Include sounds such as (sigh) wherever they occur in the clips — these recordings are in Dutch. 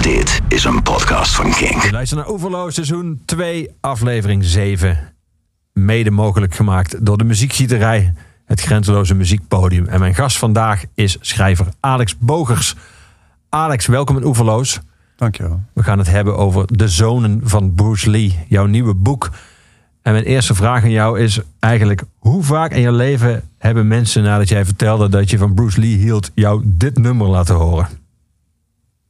Dit is een podcast van King. Je luistert naar Oeverloos seizoen 2, aflevering 7. Mede mogelijk gemaakt door de muziekgieterij, het grenzeloze muziekpodium. En mijn gast vandaag is schrijver Alex Bogers. Alex, welkom in Oeverloos. Dankjewel. We gaan het hebben over De Zonen van Bruce Lee, jouw nieuwe boek. En mijn eerste vraag aan jou is eigenlijk: hoe vaak in je leven hebben mensen nadat jij vertelde dat je van Bruce Lee hield, jou dit nummer laten horen?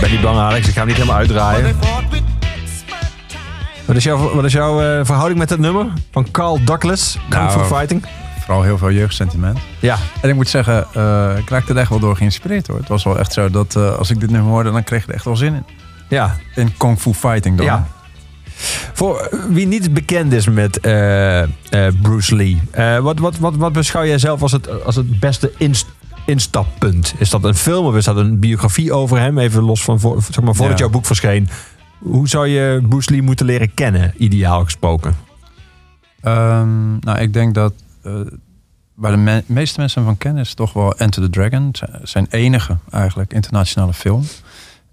ben niet bang, Alex, ik ga hem niet helemaal uitdraaien. Wat is jouw, wat is jouw eh, verhouding met het nummer van Carl Douglas, Kung Nou, Fu Fighting? Vooral heel veel jeugdsentiment. Ja, En ik moet zeggen, eh, ik raakte er echt wel door geïnspireerd hoor. Het was wel echt zo dat eh, als ik dit nummer hoorde, dan kreeg ik er echt wel zin in. ja, In Kung Fu Fighting dan. ja. Voor wie niet bekend is met Bruce Lee, wat, wat, wat, wat beschouw jij zelf als het, als het beste inst- instappunt? Is dat een film of is dat een biografie over hem? Even los van voor, zeg maar, voordat Ja. jouw boek verscheen. Hoe zou je Bruce Lee moeten leren kennen, ideaal gesproken? Ehm, nou, ik denk dat eh, waar de me- meeste mensen van kennen is toch wel Enter the Dragon. Zijn enige eigenlijk internationale film.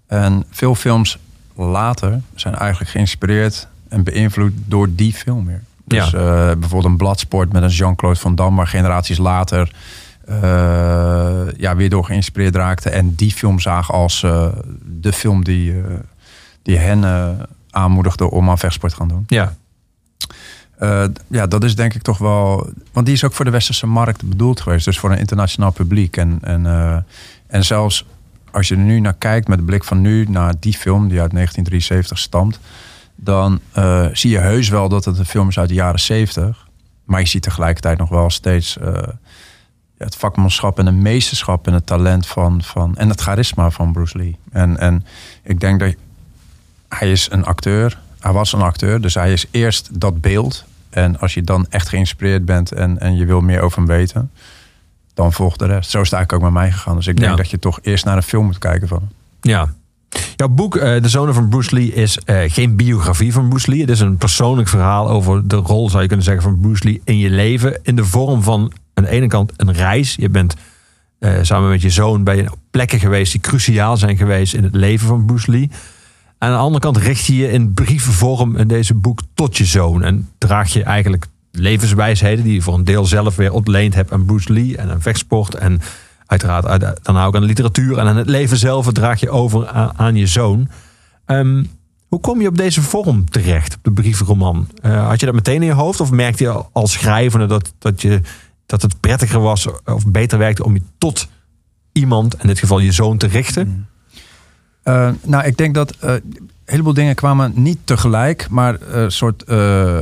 En veel films later zijn eigenlijk geïnspireerd en beïnvloed door die film weer. Dus Ja. eh, bijvoorbeeld een Bladsport met een Jean-Claude Van Damme, waar generaties later ja, weer door geïnspireerd raakten. En die film zagen als eh, de film die, eh, die hen eh, aanmoedigde om aan vechtsport te gaan doen. Ja, Eh, ja, dat is denk ik toch wel. Want die is ook voor de westerse markt bedoeld geweest. Dus voor een internationaal publiek. En, en, eh, en zelfs als je er nu naar kijkt met de blik van nu naar die film die uit 1973 stamt. Dan eh, zie je heus wel dat het een film is uit de jaren 70. Maar je ziet tegelijkertijd nog wel steeds eh, het vakmanschap en de meesterschap en het talent van, van en het charisma van Bruce Lee. En, en ik denk dat hij is een acteur. Hij was een acteur, dus hij is eerst dat beeld. En als je dan echt geïnspireerd bent en, en je wil meer over hem weten, dan volgt de rest. Zo is het eigenlijk ook met mij gegaan. Dus ik denk Ja. dat je toch eerst naar een film moet kijken van hem. Ja. Jouw boek, eh, De Zonen van Bruce Lee, is eh, geen biografie van Bruce Lee. Het is een persoonlijk verhaal over de rol, zou je kunnen zeggen, van Bruce Lee in je leven. In de vorm van aan de ene kant een reis. Je bent eh, samen met je zoon bij plekken geweest die cruciaal zijn geweest in het leven van Bruce Lee. Aan de andere kant richt je je in brievenvorm in deze boek tot je zoon. En draag je eigenlijk levenswijsheden die je voor een deel zelf weer ontleend hebt aan Bruce Lee en aan vechtsport. En uiteraard uit- dan ook aan de literatuur en aan het leven zelf draag je over aan, je zoon. Ehm, hoe kom je op deze vorm terecht, op de brievenroman? Eh, had je dat meteen in je hoofd of merkte je al- als schrijvende dat, dat, je, dat het prettiger was of beter werkte om je tot iemand, in dit geval je zoon, te richten? Eh, nou, ik denk dat eh, een heleboel dingen kwamen niet tegelijk, maar een soort eh,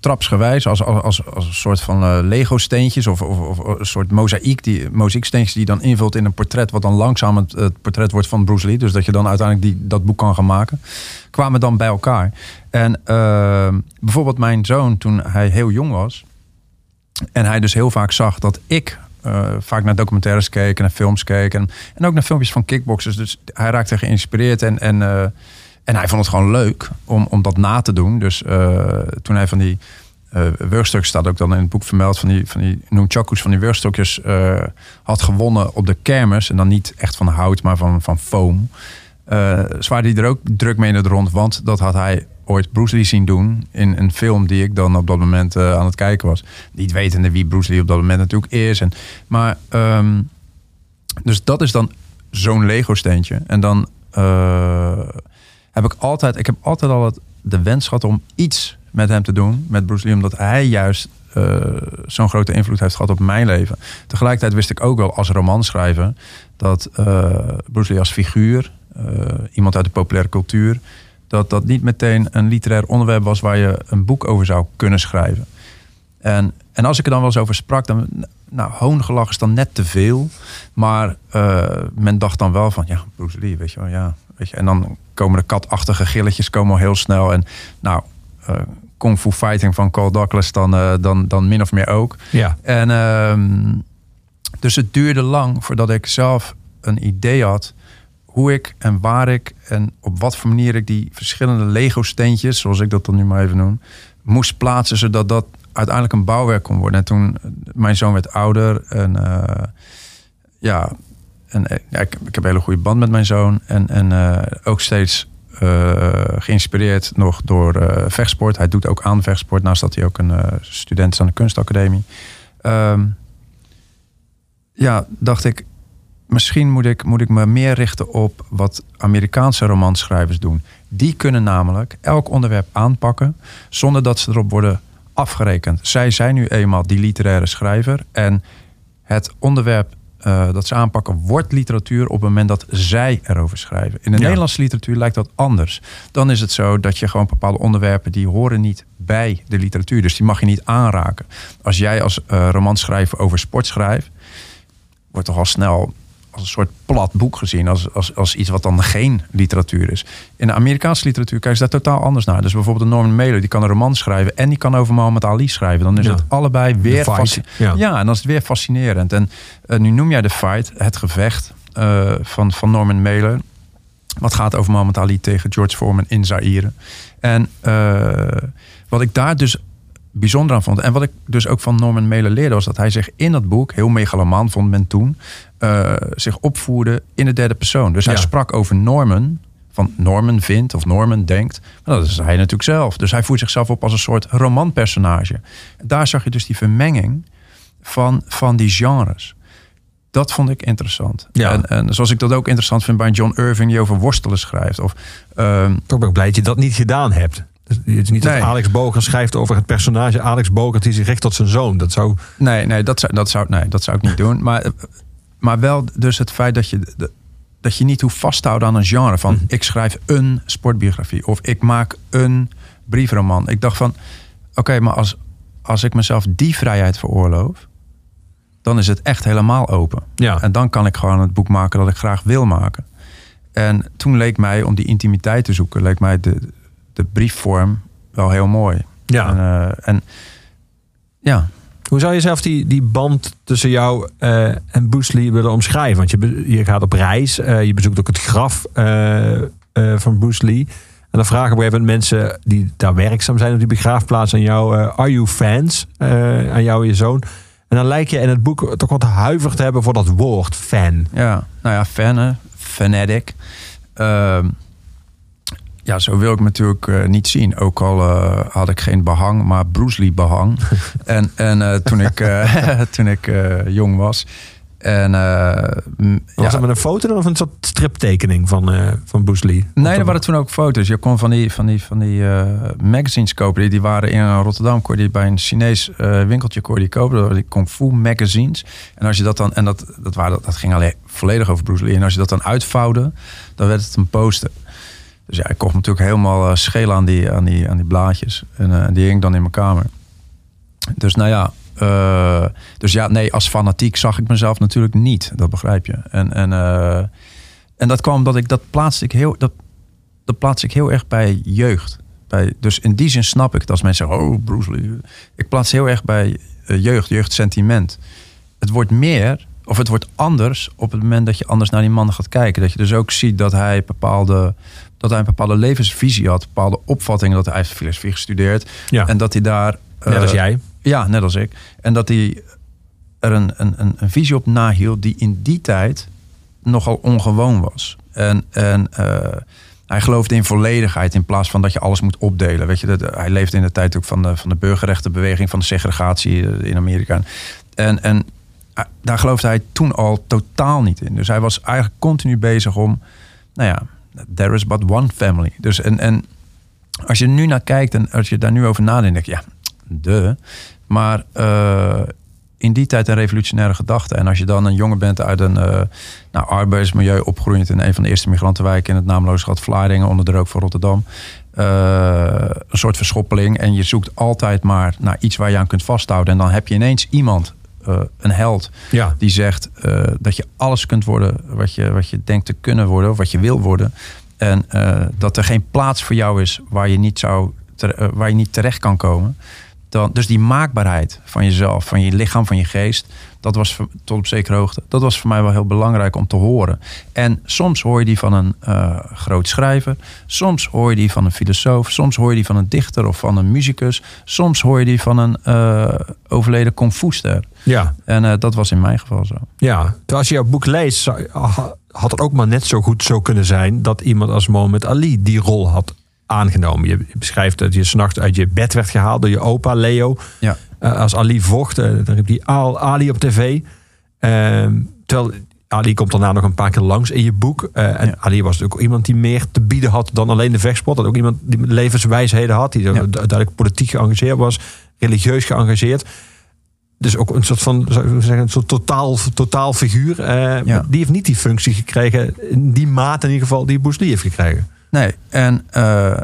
trapsgewijs, als, als, als, als een soort van Lego-steentjes of, of, of een soort mozaïek, die, mozaïeksteentjes die dan invult in een portret, wat dan langzaam het, het portret wordt van Bruce Lee. Dus dat je dan uiteindelijk die, dat boek kan gaan maken. Kwamen dan bij elkaar. En bijvoorbeeld mijn zoon, toen hij heel jong was, en hij dus heel vaak zag dat ik eh, vaak naar documentaires keek en naar films keek. En, ook naar filmpjes van kickboxers. Dus hij raakte geïnspireerd en, en, eh, en hij vond het gewoon leuk om, om dat na te doen. Dus eh, toen hij van die wurgstukken, staat ook dan in het boek vermeld, van die, van die nunchakus, van die wurgstokjes eh, had gewonnen op de kermis. En dan niet echt van hout, maar van, van foam. Eh zwaarde hij er ook druk mee in het rond, want dat had hij ooit Bruce Lee zien doen in een film die ik dan op dat moment eh, aan het kijken was. Niet wetende wie Bruce Lee op dat moment natuurlijk is. En, maar, ehm, dus dat is dan zo'n Lego-steentje. En dan eh, heb ik altijd, ik heb altijd al het, de wens gehad om iets met hem te doen, met Bruce Lee, omdat hij juist eh, zo'n grote invloed heeft gehad op mijn leven. Tegelijkertijd wist ik ook wel als romanschrijver dat Bruce Lee als figuur, iemand uit de populaire cultuur, dat dat niet meteen een literair onderwerp was waar je een boek over zou kunnen schrijven. En en als ik er dan wel eens over sprak, dan, nou, hoongelach is dan net te veel. Maar eh, men dacht dan wel van, ja, Bruce Lee, weet je wel, ja. Weet je, en dan komen de katachtige gilletjes komen al heel snel. En nou, eh Kung Fu Fighting van Cole Douglas dan, eh, dan, dan min of meer ook. Ja. En ehm, dus het duurde lang voordat ik zelf een idee had hoe ik en waar ik en op wat voor manier ik die verschillende Lego-steentjes, zoals ik dat dan nu maar even noem, moest plaatsen zodat dat uiteindelijk een bouwwerk kon worden. En toen mijn zoon werd ouder en eh, ja, en eh, ja, ik, heb een hele goede band met mijn zoon en, en eh, ook steeds eh, geïnspireerd nog door eh, vechtsport. Hij doet ook aan vechtsport, naast dat hij ook een eh, student is aan de kunstacademie. Ehm, ja, dacht ik, misschien moet ik, moet ik me meer richten op wat Amerikaanse romanschrijvers doen. Die kunnen namelijk elk onderwerp aanpakken zonder dat ze erop worden afgerekend. Zij zijn nu eenmaal die literaire schrijver en het onderwerp eh, dat ze aanpakken wordt literatuur op het moment dat zij erover schrijven. In de Ja. Nederlandse literatuur lijkt dat anders. Dan is het zo dat je gewoon bepaalde onderwerpen die horen niet bij de literatuur. Dus die mag je niet aanraken. Als jij als eh romanschrijver over sport schrijft, wordt toch al snel als een soort plat boek gezien. Als, als, als iets wat dan geen literatuur is. In de Amerikaanse literatuur kijken ze daar totaal anders naar. Dus bijvoorbeeld een Norman Mailer, die kan een roman schrijven... en die kan over Muhammad Ali schrijven. Dan is Ja. het allebei weer... ja. ja. en dan is het weer fascinerend. En eh, nu noem jij de fight, het gevecht eh, van, van Norman Mailer... Wat gaat over Muhammad Ali tegen George Foreman in Zaire. En eh, wat ik daar dus bijzonder aan vond. En wat ik dus ook van Norman Mailer leerde... was dat hij zich in dat boek, heel megalomaan vond men toen... eh, zich opvoerde in de derde persoon. Dus hij Ja. sprak over Norman... van Norman vindt of Norman denkt. Maar dat is hij natuurlijk zelf. Dus hij voert zichzelf op als een soort romanpersonage. Daar zag je dus die vermenging van, van die genres. Dat vond ik interessant. Ja. En, en zoals ik dat ook interessant vind bij John Irving... die over worstelen schrijft. Of, ehm, Toch ben ik blij dat je dat niet gedaan hebt. Dus Het is niet Nee. dat Alex Boger schrijft over het personage Alex Boger die zich richt tot zijn zoon. Dat zou. Nee, nee, dat zou, dat zou, nee, dat zou ik niet doen. Maar, maar wel dus het feit dat je, dat je niet hoeft vast te houden aan een genre. Van ik schrijf een sportbiografie of ik maak een briefroman. Ik dacht van, oké, maar als, als ik mezelf die vrijheid veroorloof... dan is het echt helemaal open. Ja. En dan kan ik gewoon het boek maken dat ik graag wil maken. En toen leek mij, om die intimiteit te zoeken... leek mij de, de briefvorm wel heel mooi. Ja. En, eh, en ja, Hoe zou je zelf die, die band tussen jou eh, en Bruce Lee willen omschrijven? Want je, je gaat op reis, eh, je bezoekt ook het graf van Bruce Lee. En dan vragen gegeven moment mensen die daar werkzaam zijn op die begraafplaats aan jou: Are you fans? aan jou en je zoon. En dan lijkt je in het boek toch wat huiver te hebben voor dat woord fan. Ja, nou ja, fan, hè? fanatic. Ehm, ja, zo wil ik natuurlijk eh, niet zien. Ook al eh, had ik geen behang, maar Bruce Lee behang. (laughs) en en eh, toen ik, (laughs) toen ik jong was. En Was ja, dat met een foto dan of een soort striptekening van, van Bruce Lee? Nee, er waren toen ook foto's. Je kon van die, van die, van die magazines kopen. Die, die waren in Rotterdam. Kon je die bij een Chinees winkeltje kon je die kopen. Dat waren die Kung Fu magazines. En als je dat dan... En dat, dat, waren, dat ging alleen volledig over Bruce Lee. En als je dat dan uitvouwde, dan werd het een poster. Dus ja, ik kocht natuurlijk helemaal uh, schelen aan die, aan, die, aan die blaadjes. En eh, die hing dan in mijn kamer. Dus nou ja... eh, dus ja, nee, als fanatiek zag ik mezelf natuurlijk niet. Dat begrijp je. En, en, eh, en dat kwam omdat ik... Dat plaatste ik heel... Dat, dat plaats ik heel erg bij jeugd. Bij, dus in die zin snap ik het als mensen zeggen, oh Bruce Lee. Ik plaats heel erg bij eh, jeugd, jeugdsentiment. Het wordt meer, of het wordt anders op het moment dat je anders naar die man gaat kijken. Dat je dus ook ziet dat hij bepaalde, dat hij een bepaalde levensvisie had, bepaalde opvattingen. Dat hij heeft filosofie gestudeerd. Ja. En dat hij daar. Net als eh, jij. Ja, net als ik. En dat hij er een, een, een, een visie op nahield die in die tijd nogal ongewoon was. En, en eh, hij geloofde in volledigheid in plaats van dat je alles moet opdelen. Weet je, dat, hij leefde in de tijd ook van de, van de burgerrechtenbeweging, van de segregatie eh, in Amerika. En, en daar geloofde hij toen al totaal niet in. Dus hij was eigenlijk continu bezig om, nou ja, there is but one family. Dus en, en als je nu naar kijkt en als je daar nu over nadenkt, denk ja, de. Maar eh, in die tijd een revolutionaire gedachte. En als je dan een jongen bent uit een uh, nou, arbeidsmilieu opgroeiend in een van de eerste migrantenwijken in het naamloze gat Vlaardingen onder de rook van Rotterdam. Uh, een soort verschoppeling. En je zoekt altijd maar naar iets waar je aan kunt vasthouden. En dan heb je ineens iemand, uh, een held, Ja. die zegt uh, dat je alles kunt worden wat je, wat je denkt te kunnen worden, of wat je wil worden. En dat er geen plaats voor jou is waar je niet, zou, ter, waar je niet terecht kan komen. Dan, dus die maakbaarheid van jezelf, van je lichaam, van je geest, dat was tot op zekere hoogte. Dat was voor mij wel heel belangrijk om te horen. En soms hoor je die van een uh, groot schrijver, soms hoor je die van een filosoof, soms hoor je die van een dichter of van een muzikus, soms hoor je die van een uh, overleden kung-fu-ster. Ja. En uh, dat was in mijn geval zo. Ja, terwijl als je jouw boek leest, had het ook maar net zo goed zo kunnen zijn dat iemand als Mohammed Ali die rol had aangenomen. Je beschrijft dat je s'nachts uit je bed werd gehaald door je opa Leo. Ja. Uh, als Ali vocht, uh, dan riep hij Al Ali op tv. Uh, terwijl Ali komt daarna nog een paar keer langs in je boek. Uh, en Ja. Ali was natuurlijk ook iemand die meer te bieden had dan alleen de vechtsport. Dat ook iemand die levenswijsheden had, die Ja. duidelijk politiek geëngageerd was, religieus geëngageerd. Dus ook een soort van, zou ik zeggen, een soort totaal, totaal figuur. Uh, Ja. Die heeft niet die functie gekregen, in die mate in ieder geval, die Bruce Lee heeft gekregen. Nee, en uh,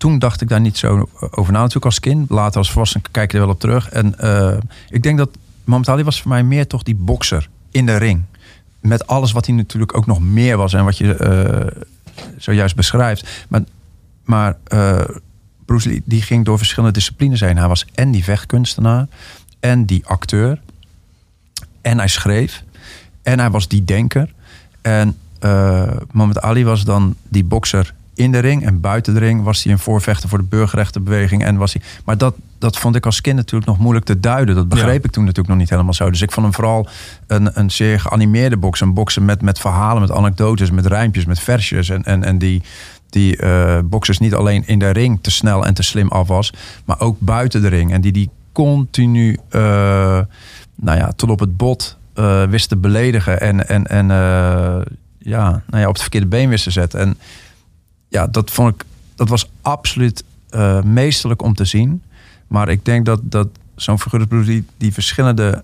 toen dacht ik daar niet zo over na natuurlijk als kind. Later als volwassene kijk je er wel op terug. En uh, ik denk dat Mohamed Ali was voor mij meer toch die bokser in de ring. Met alles wat hij natuurlijk ook nog meer was en wat je uh, zojuist beschrijft. Maar, maar uh, Bruce Lee die ging door verschillende disciplines heen. Hij was en die vechtkunstenaar en die acteur. En hij schreef. En hij was die denker. En uh, Mohamed Ali was dan die bokser in de ring en buiten de ring was hij een voorvechter voor de burgerrechtenbeweging. En was hij, maar dat, dat vond ik als kind natuurlijk nog moeilijk te duiden. Dat begreep ja. ik toen natuurlijk nog niet helemaal zo. Dus ik vond hem vooral een, een zeer geanimeerde bokser. Een bokser met, met verhalen, met anekdotes, met rijmpjes, met versjes. En, en, en die, die uh, boksers niet alleen in de ring te snel en te slim af was, maar ook buiten de ring. En die die continu, uh, nou ja, tot op het bot uh, wist te beledigen. En, en, en ja, nou ja, op het verkeerde been wist te zetten. En ja, dat vond ik, dat was absoluut uh, meesterlijk om te zien. Maar ik denk dat, dat zo'n figuur die, die verschillende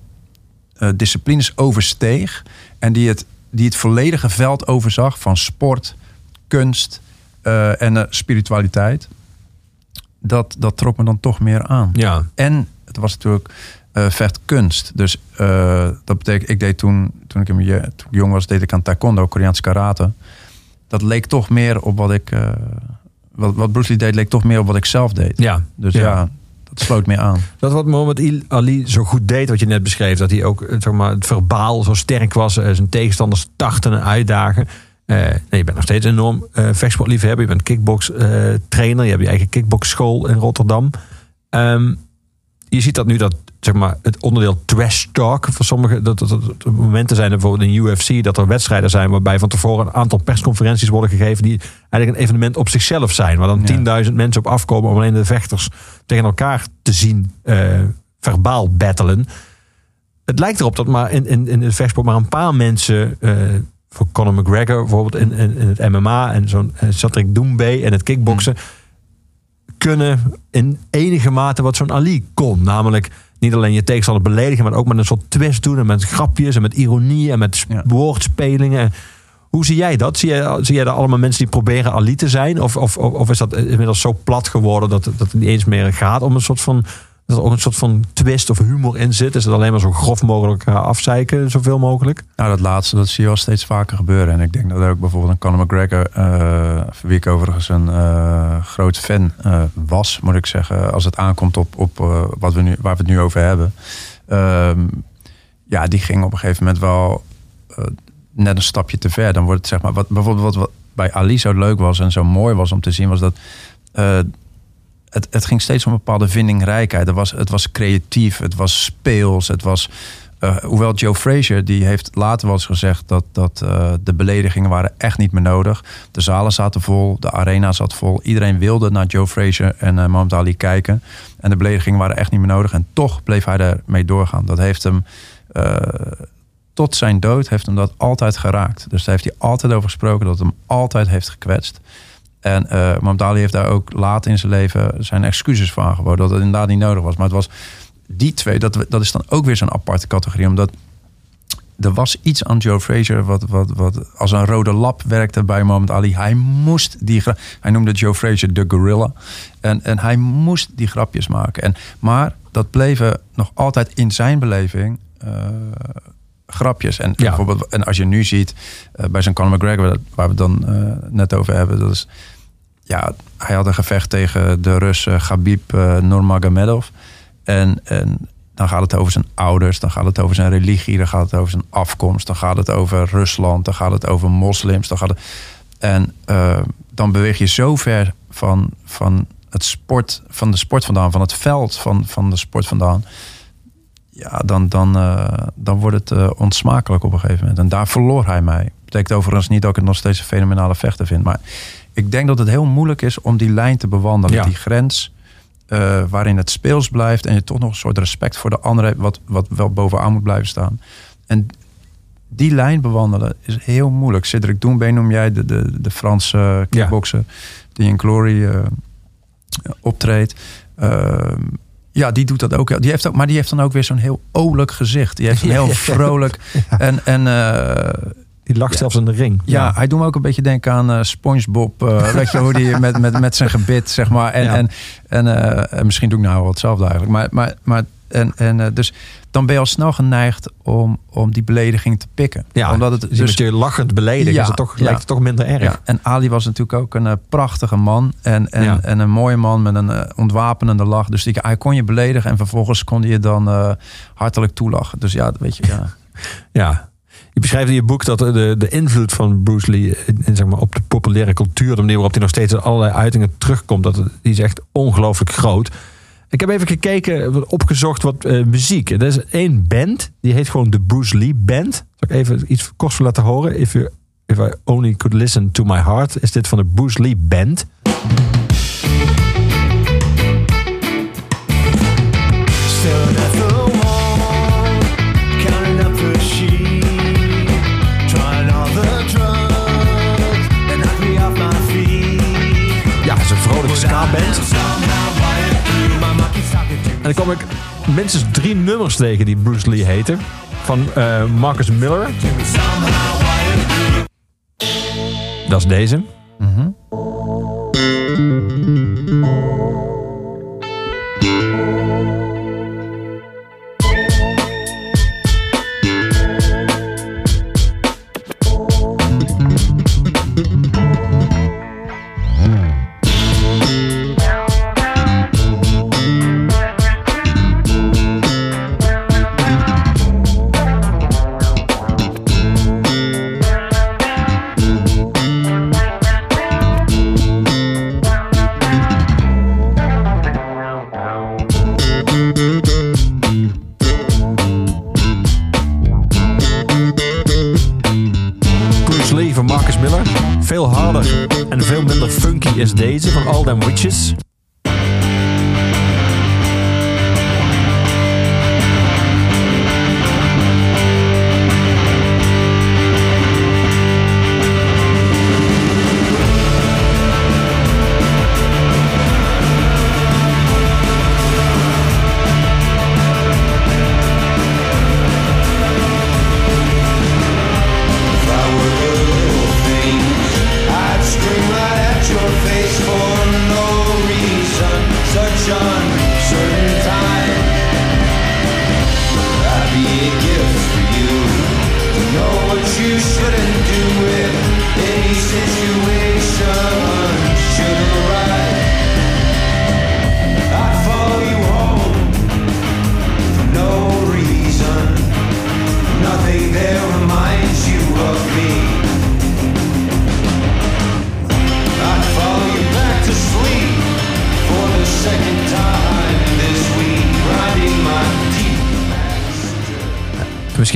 uh, disciplines oversteeg. En die het, die het volledige veld overzag van sport, kunst uh, en spiritualiteit. Dat, dat trok me dan toch meer aan. Ja. En het was natuurlijk vechtkunst. Dus dat betekent, ik deed toen, toen ik, in, toen ik jong was, deed ik aan taekwondo, Koreaans karate dat leek toch meer op wat ik. Uh, wat, wat Bruce Lee deed, leek toch meer op wat ik zelf deed. Ja. Dus ja, ja dat sloot meer aan. Dat wat Mohammed Ali zo goed deed, wat je net beschreef, dat hij ook zeg maar, het verbaal zo sterk was, uh, zijn tegenstanders tarten en uitdagen. Uh, nee, je bent nog steeds enorm uh, vechtsportliefhebber. Je bent kickbox trainer. Je hebt je eigen kickboxschool in Rotterdam. Um, je ziet dat nu dat zeg maar, het onderdeel trash talk voor sommige dat, dat, momenten zijn er bijvoorbeeld in UFC dat er wedstrijden zijn waarbij van tevoren een aantal persconferenties worden gegeven die eigenlijk een evenement op zichzelf zijn, waar dan ja. 10.000 mensen op afkomen om alleen de vechters tegen elkaar te zien uh, verbaal battelen. Het lijkt erop dat maar in, in, in het vechtsport maar een paar mensen uh, voor Conor McGregor bijvoorbeeld in, in, in het MMA en zo'n uh, Cedric Doumbé en het kickboksen Hmm. Kunnen in enige mate wat zo'n Ali kon, namelijk niet alleen je tegenstander beledigen, maar ook met een soort twist doen. En met grapjes en met ironie en met Ja. woordspelingen. Hoe zie jij dat? Zie jij, zie jij daar allemaal mensen die proberen Ali te zijn? Of, of, of of is dat inmiddels zo plat geworden dat, dat het niet eens meer gaat om een soort van. Dat er ook een soort van twist of humor in zit? Is het alleen maar zo grof mogelijk eh, afzeiken, zoveel mogelijk? Nou, dat laatste, dat zie je al steeds vaker gebeuren. En ik denk dat ook bijvoorbeeld een Conor McGregor, voor wie ik overigens een uh, groot fan was, moet ik zeggen, als het aankomt op, op wat we nu, waar we het nu over hebben. Um, ja, die ging op een gegeven moment wel net een stapje te ver. Dan wordt het zeg maar, wat, bijvoorbeeld wat, wat bij Ali zo leuk was en zo mooi was om te zien, was dat het, het ging steeds om een bepaalde vindingrijkheid. Het was, het was creatief, het was speels, het was... Uh, hoewel Joe Frazier, die heeft later wel eens gezegd... dat, dat uh, de beledigingen waren echt niet meer nodig. De zalen zaten vol, de arena zat vol. Iedereen wilde naar Joe Frazier en uh, Mohamed Ali kijken. En de beledigingen waren echt niet meer nodig. En toch bleef hij ermee doorgaan. Dat heeft hem... tot zijn dood heeft hem dat altijd geraakt. Dus daar heeft hij altijd over gesproken... dat het hem altijd heeft gekwetst. En uh, Ali heeft daar ook laat in zijn leven zijn excuses voor aangeboden. Dat het inderdaad niet nodig was. Maar het was die twee, dat, dat is dan ook weer zo'n aparte categorie. Omdat er was iets aan Joe Frazier wat, wat, wat als een rode lap werkte bij Mohammed Ali. Hij moest die Hij noemde Joe Frazier de gorilla. En, en hij moest die grapjes maken. En, maar dat bleven nog altijd in zijn beleving eh, grapjes. En, Ja. bijvoorbeeld, en als je nu ziet eh, bij zijn Conor McGregor, waar we het dan net over hebben, dat is ja, hij had een gevecht tegen de Rus eh, Khabib eh, Nurmagomedov. En, en dan gaat het over zijn ouders, dan gaat het over zijn religie, dan gaat het over zijn afkomst, dan gaat het over Rusland, dan gaat het over moslims. Dan gaat het, en eh, dan beweeg je zo ver van, van, het sport, van de sport vandaan, van het veld van, van de sport vandaan. Ja, dan, dan, dan wordt het eh, onsmakelijk op een gegeven moment. En daar verloor hij mij. Betekent overigens niet dat ik het nog steeds een fenomenale vechter vind. Maar ik denk dat het heel moeilijk is om die lijn te bewandelen. Ja. Die grens eh, waarin het speels blijft. En je toch nog een soort respect voor de andere hebt. Wat, wat wel bovenaan moet blijven staan. En die lijn bewandelen is heel moeilijk. Cedric Doumbé noem jij de, de, de Franse kickbokser. Die in Glory eh, optreedt. Ehm, ja, die doet dat ook. Die heeft ook. Maar die heeft dan ook weer zo'n heel olijk gezicht. Die heeft een (laughs) heel vrolijk. En, en eh, Die lag Ja. zelfs in de ring. ja, hij doet me ook een beetje denken aan eh, SpongeBob. eh, (laughs) weet je hoe die met, met, met zijn gebit, zeg maar. En, Ja. en, en, eh, en misschien doe ik nou wel hetzelfde eigenlijk. Maar, maar, maar en, en, dus dan ben je al snel geneigd om, om die belediging te pikken. Ja, Omdat het dus, dus, je lachend beledigt, Ja, is het toch, lijkt het toch minder erg. ja, en Ali was natuurlijk ook een prachtige man. En, en, en een mooie man met een ontwapenende lach. Dus die, hij kon je beledigen en vervolgens kon je dan hartelijk toelachen. Dus ja, weet je, ja. (laughs) Ja. Je beschrijft in je boek dat de, de invloed van Bruce Lee in, zeg maar, op de populaire cultuur, de manier waarop hij nog steeds in allerlei uitingen terugkomt, dat die is echt ongelooflijk groot. Ik heb even gekeken, opgezocht wat eh, muziek. Er is één band, die heet gewoon de Bruce Lee Band. Zal ik even iets kort voor laten horen? If, you, if I only could listen to my heart, is dit van de Bruce Lee Band. Dan kom ik minstens drie nummers tegen die Bruce Lee heten. Van eh, Marcus Miller. Dat is deze. Bruce is deze van All Them Witches.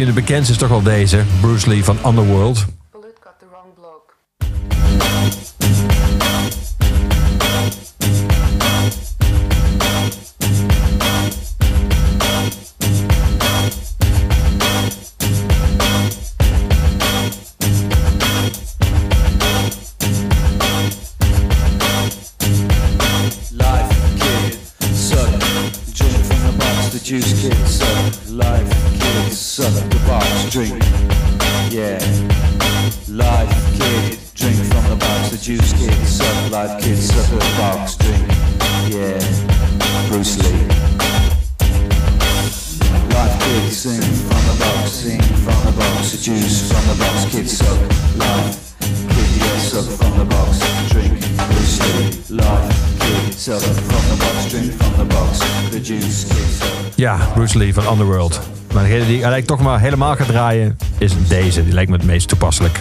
Misschien de bekendste is toch wel deze. Bruce Lee van Underworld. Van Underworld. Maar degene die eigenlijk toch maar helemaal gaat draaien is deze. Die lijkt me het meest toepasselijk.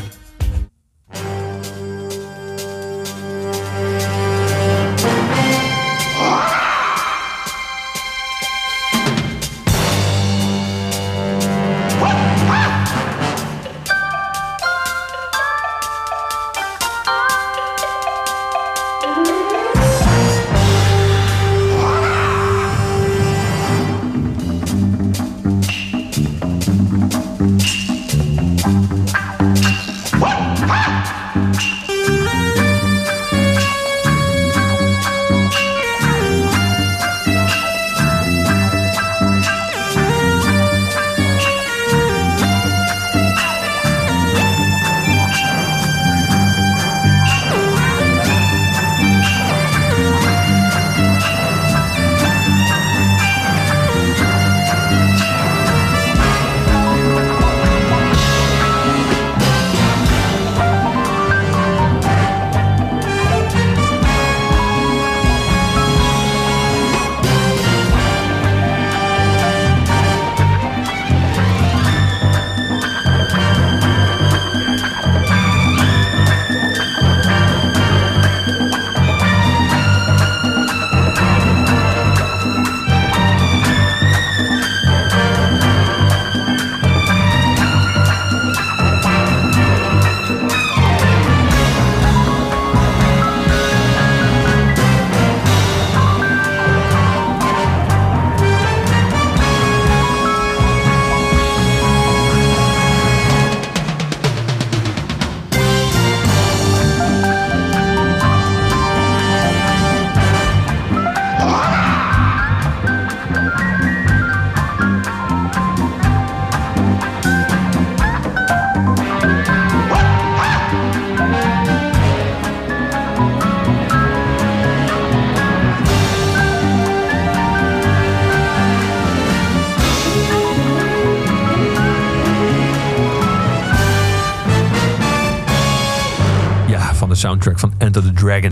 Soundtrack van Enter the Dragon.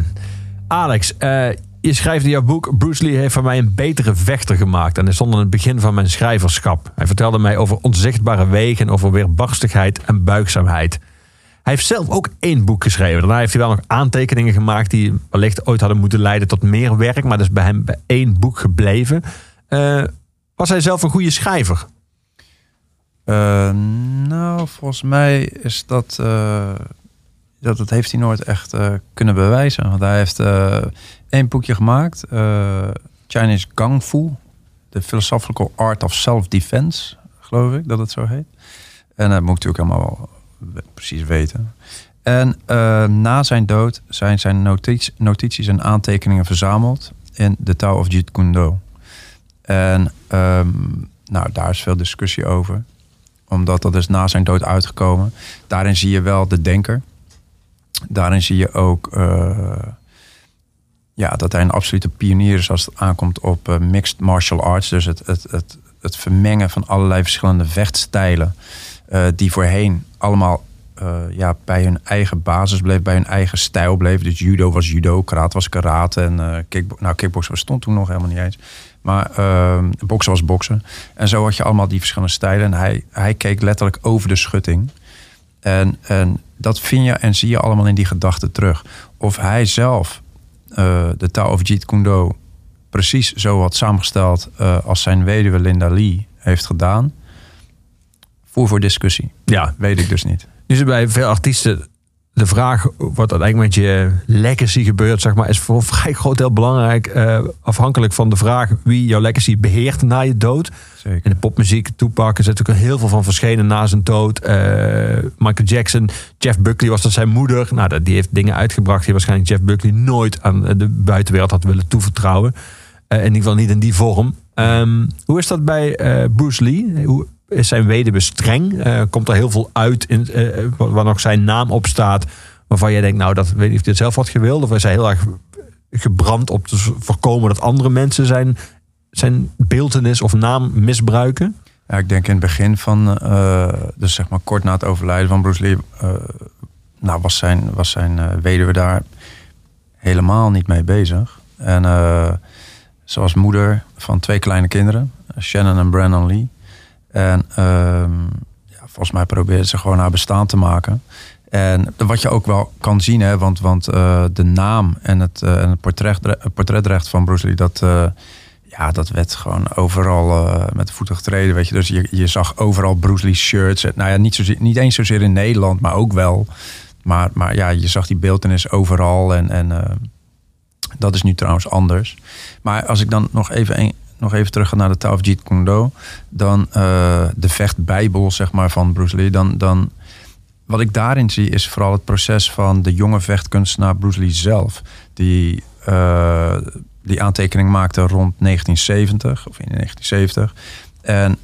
Alex, eh, je schrijft in jouw boek... Bruce Lee heeft van mij een betere vechter gemaakt. En hij stond het begin van mijn schrijverschap. Hij vertelde mij over onzichtbare wegen... over weerbarstigheid en buigzaamheid. Hij heeft zelf ook één boek geschreven. Daarna heeft hij wel nog aantekeningen gemaakt... die wellicht ooit hadden moeten leiden tot meer werk. Maar dat is bij hem bij één boek gebleven. Eh, was hij zelf een goede schrijver? Eh, nou, volgens mij is dat, dat... Dat heeft hij nooit echt eh, kunnen bewijzen. Want hij heeft eh, één boekje gemaakt. eh, Chinese Kung Fu. The Philosophical Art of Self-Defense. Geloof ik dat het zo heet. En dat moet ik natuurlijk we- precies weten. En na zijn dood zijn zijn notities, notities en aantekeningen verzameld... in de Tao of Jeet Kune Do. En ehm, nou, daar is veel discussie over omdat dat is na zijn dood uitgekomen. Daarin zie je wel de denker. Daarin zie je ook eh, ja, dat hij een absolute pionier is als het aankomt op eh, mixed martial arts. Dus het, het, het, het vermengen van allerlei verschillende vechtstijlen. eh, die voorheen allemaal ja, bij hun eigen basis bleef, bij hun eigen stijl bleef. Dus judo was judo, karate was karate. En eh kickbo nou, kickboksen bestond toen nog helemaal niet eens. Maar boksen was boksen. En zo had je allemaal die verschillende stijlen. En hij, hij keek letterlijk over de schutting. En, en dat vind je en zie je allemaal in die gedachten terug. Of hij zelf eh, de Tao of Jeet Kune precies zo had samengesteld eh, als zijn weduwe Linda Lee heeft gedaan. Voer voor discussie. Ja, Weet ik dus niet. Nu er bij veel artiesten de vraag wat uiteindelijk met je legacy gebeurt, zeg maar, is voor een (laughs) vrij groot deel belangrijk. eh, afhankelijk van de vraag wie jouw legacy beheert na je dood. Zeker. In de popmuziek, er zit natuurlijk heel veel van verschenen na zijn dood. Eh, Michael Jackson, Jeff Buckley was dat zijn moeder. Nou, dat- die heeft dingen uitgebracht die waarschijnlijk Jeff Buckley nooit aan de buitenwereld had willen toevertrouwen. Eh, in ieder geval niet in die vorm. Ehm, hoe is dat bij Bruce Lee? Hoe zijn weduwe streng? Eh, komt er heel veel uit in, eh, waar nog zijn naam op staat? Waarvan jij denkt, nou, dat weet niet of het zelf had gewild. Of is hij heel erg gebrand op te voorkomen dat andere mensen zijn, zijn beeldenis of naam misbruiken? Ja, ik denk in het begin van, eh, dus zeg maar kort na het overlijden van Bruce Lee, eh, nou was zijn, was zijn eh, weduwe daar helemaal niet mee bezig. En eh, ze was moeder van twee kleine kinderen, Shannon en Brandon Lee. En ehm, ja, volgens mij probeerde ze gewoon haar bestaan te maken. En wat je ook wel kan zien, hè, want, want eh, de naam en het, eh, en het portret, het portretrecht van Bruce Lee, dat, eh, ja, dat werd gewoon overal met de voeten getreden. Weet je. Dus je, je zag overal Bruce shirts. Nou ja, niet, zozeer, niet eens zozeer in Nederland, maar ook wel. Maar, maar ja, je zag die beeldenis overal. En, en dat is nu trouwens anders. Maar als ik dan nog even, nog even terug naar de Tao of Jeet Kune Do. Dan eh, de vechtbijbel, zeg maar, van Bruce Lee. Dan, dan, wat ik daarin zie is vooral het proces van de jonge vechtkunstenaar Bruce Lee zelf. Die eh, die aantekening maakte rond 1970 of in 1970. En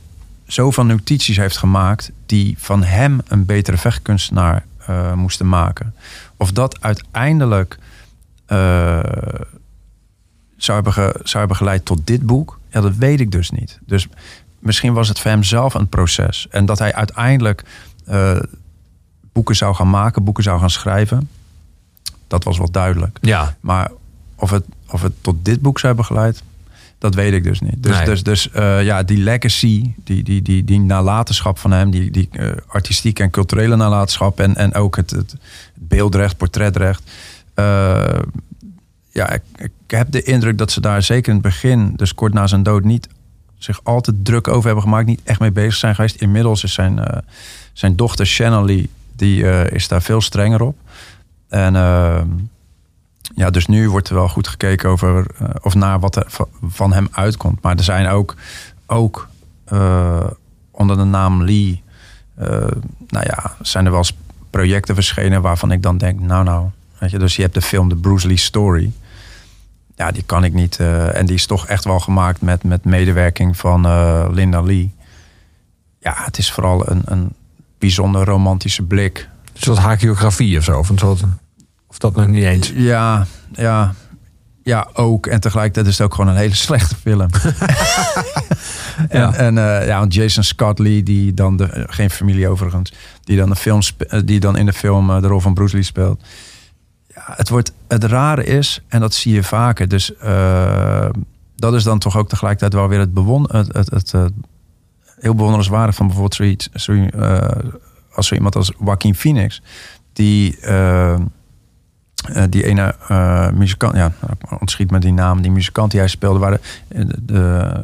zoveel notities heeft gemaakt die van hem een betere vechtkunstenaar eh, moesten maken. Of dat uiteindelijk zou, hebben ge- zou hebben geleid tot dit boek, ja, dat weet ik dus niet. Dus misschien was het voor hem zelf een proces. En dat hij uiteindelijk eh, boeken zou gaan maken, boeken zou gaan schrijven, dat was wel duidelijk. Ja, Maar of het, of het tot dit boek zou hebben geleid, dat weet ik dus niet. Dus, Nee. dus, dus eh, ja, die legacy, die, die, die, die nalatenschap van hem, die, die eh, artistieke en culturele nalatenschap en, en ook het, het beeldrecht, portretrecht. ja, ik, ik heb de indruk dat ze daar zeker in het begin, dus kort na zijn dood, niet zich altijd druk over hebben gemaakt, niet echt mee bezig zijn geweest. Inmiddels is zijn, eh, zijn dochter Shannon Lee, die eh, is daar veel strenger op. En ehm, ja, dus nu wordt er wel goed gekeken over eh, of naar wat er va- van hem uitkomt. Maar er zijn ook, ook onder de naam Lee, nou ja, zijn er wel projecten verschenen waarvan ik dan denk, nou nou, weet je, dus je hebt de film The Bruce Lee Story. Ja, die kan ik niet. eh, en die is toch echt wel gemaakt met, met medewerking van eh, Linda Lee. Ja, het is vooral een, een bijzonder romantische blik een soort hagiografie of zo. Of, een soort, of dat nog niet eens. Ja, ja, ja, ook. En tegelijkertijd is het ook gewoon een hele slechte film. (laughs) en Ja. en eh, ja, Jason Scott Lee, die dan de, geen familie overigens, die dan, de film, die dan in de film de rol van Bruce Lee speelt. Het, wordt, het rare is, en dat zie je vaker, dus eh, dat is dan toch ook tegelijkertijd wel weer het, bewon, het, het, het, eh, heel bewonderenswaardig van bijvoorbeeld zoiets, zo, eh, als zo iemand als Joaquin Phoenix, die. die ene muzikant, ja, ontschiet me die naam, die muzikant die hij speelde, waren de, de,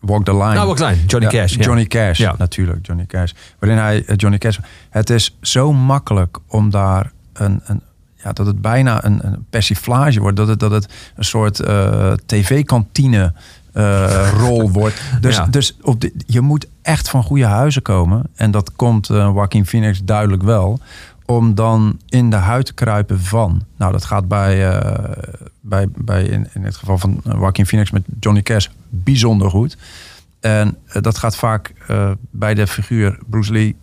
Walk the Line. Nou, wat klein. Johnny Ja, Cash. ja. Johnny Cash, Ja. natuurlijk, Johnny Cash. Waarin hij, Johnny Cash, het is zo makkelijk om daar een, een ja, dat het bijna een, een persiflage wordt, dat het, dat het een soort eh, tv-kantine eh, (laughs) rol wordt. Dus, Ja. dus op de, je moet echt van goede huizen komen. En dat komt eh Joaquin Phoenix duidelijk wel. Om dan in de huid te kruipen van. Nou, dat gaat bij, bij, bij in, in het geval van Joaquin Phoenix met Johnny Cash bijzonder goed. En dat gaat vaak bij de figuur Bruce Lee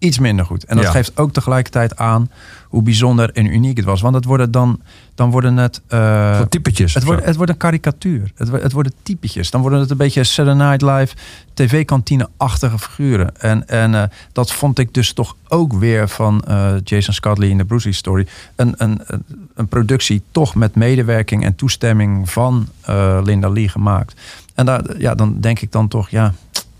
iets minder goed. En dat Ja. geeft ook tegelijkertijd aan hoe bijzonder en uniek het was. Want het worden dan, dan worden het... Soort typetjes. het wordt, het wordt een karikatuur. Het, wordt- het worden typetjes. Dan worden het een beetje Saturday Night Live, tv-kantine-achtige figuren. En, en eh, dat vond ik dus toch ook weer van eh, Jason Scott Lee in de Bruce Story. Een, een, een, productie toch met medewerking en toestemming van Linda Lee gemaakt. En daar, ja, dan denk ik dan toch, ja,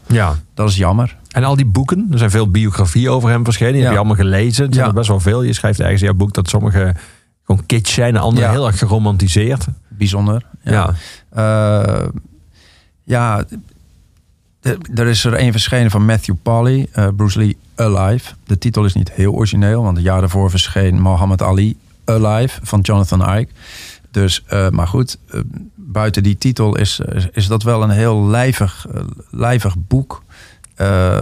Ja. dat is jammer. En al die boeken, er zijn veel biografieën over hem verschenen. Die Ja. heb je allemaal gelezen. Het zijn Ja. er best wel veel. Je schrijft ergens in jouw boek dat sommige gewoon kitsch zijn en andere Ja. heel erg geromantiseerd. Bijzonder. Ja. Eh, ja, er is er een verschenen van Matthew Polly, eh, Bruce Lee Alive. De titel is niet heel origineel, want het jaar daarvoor verscheen Muhammad Ali Alive van Jonathan Ike. Dus, eh, maar goed, buiten die titel is, is, is dat wel een heel lijvig, lijvig boek. Eh,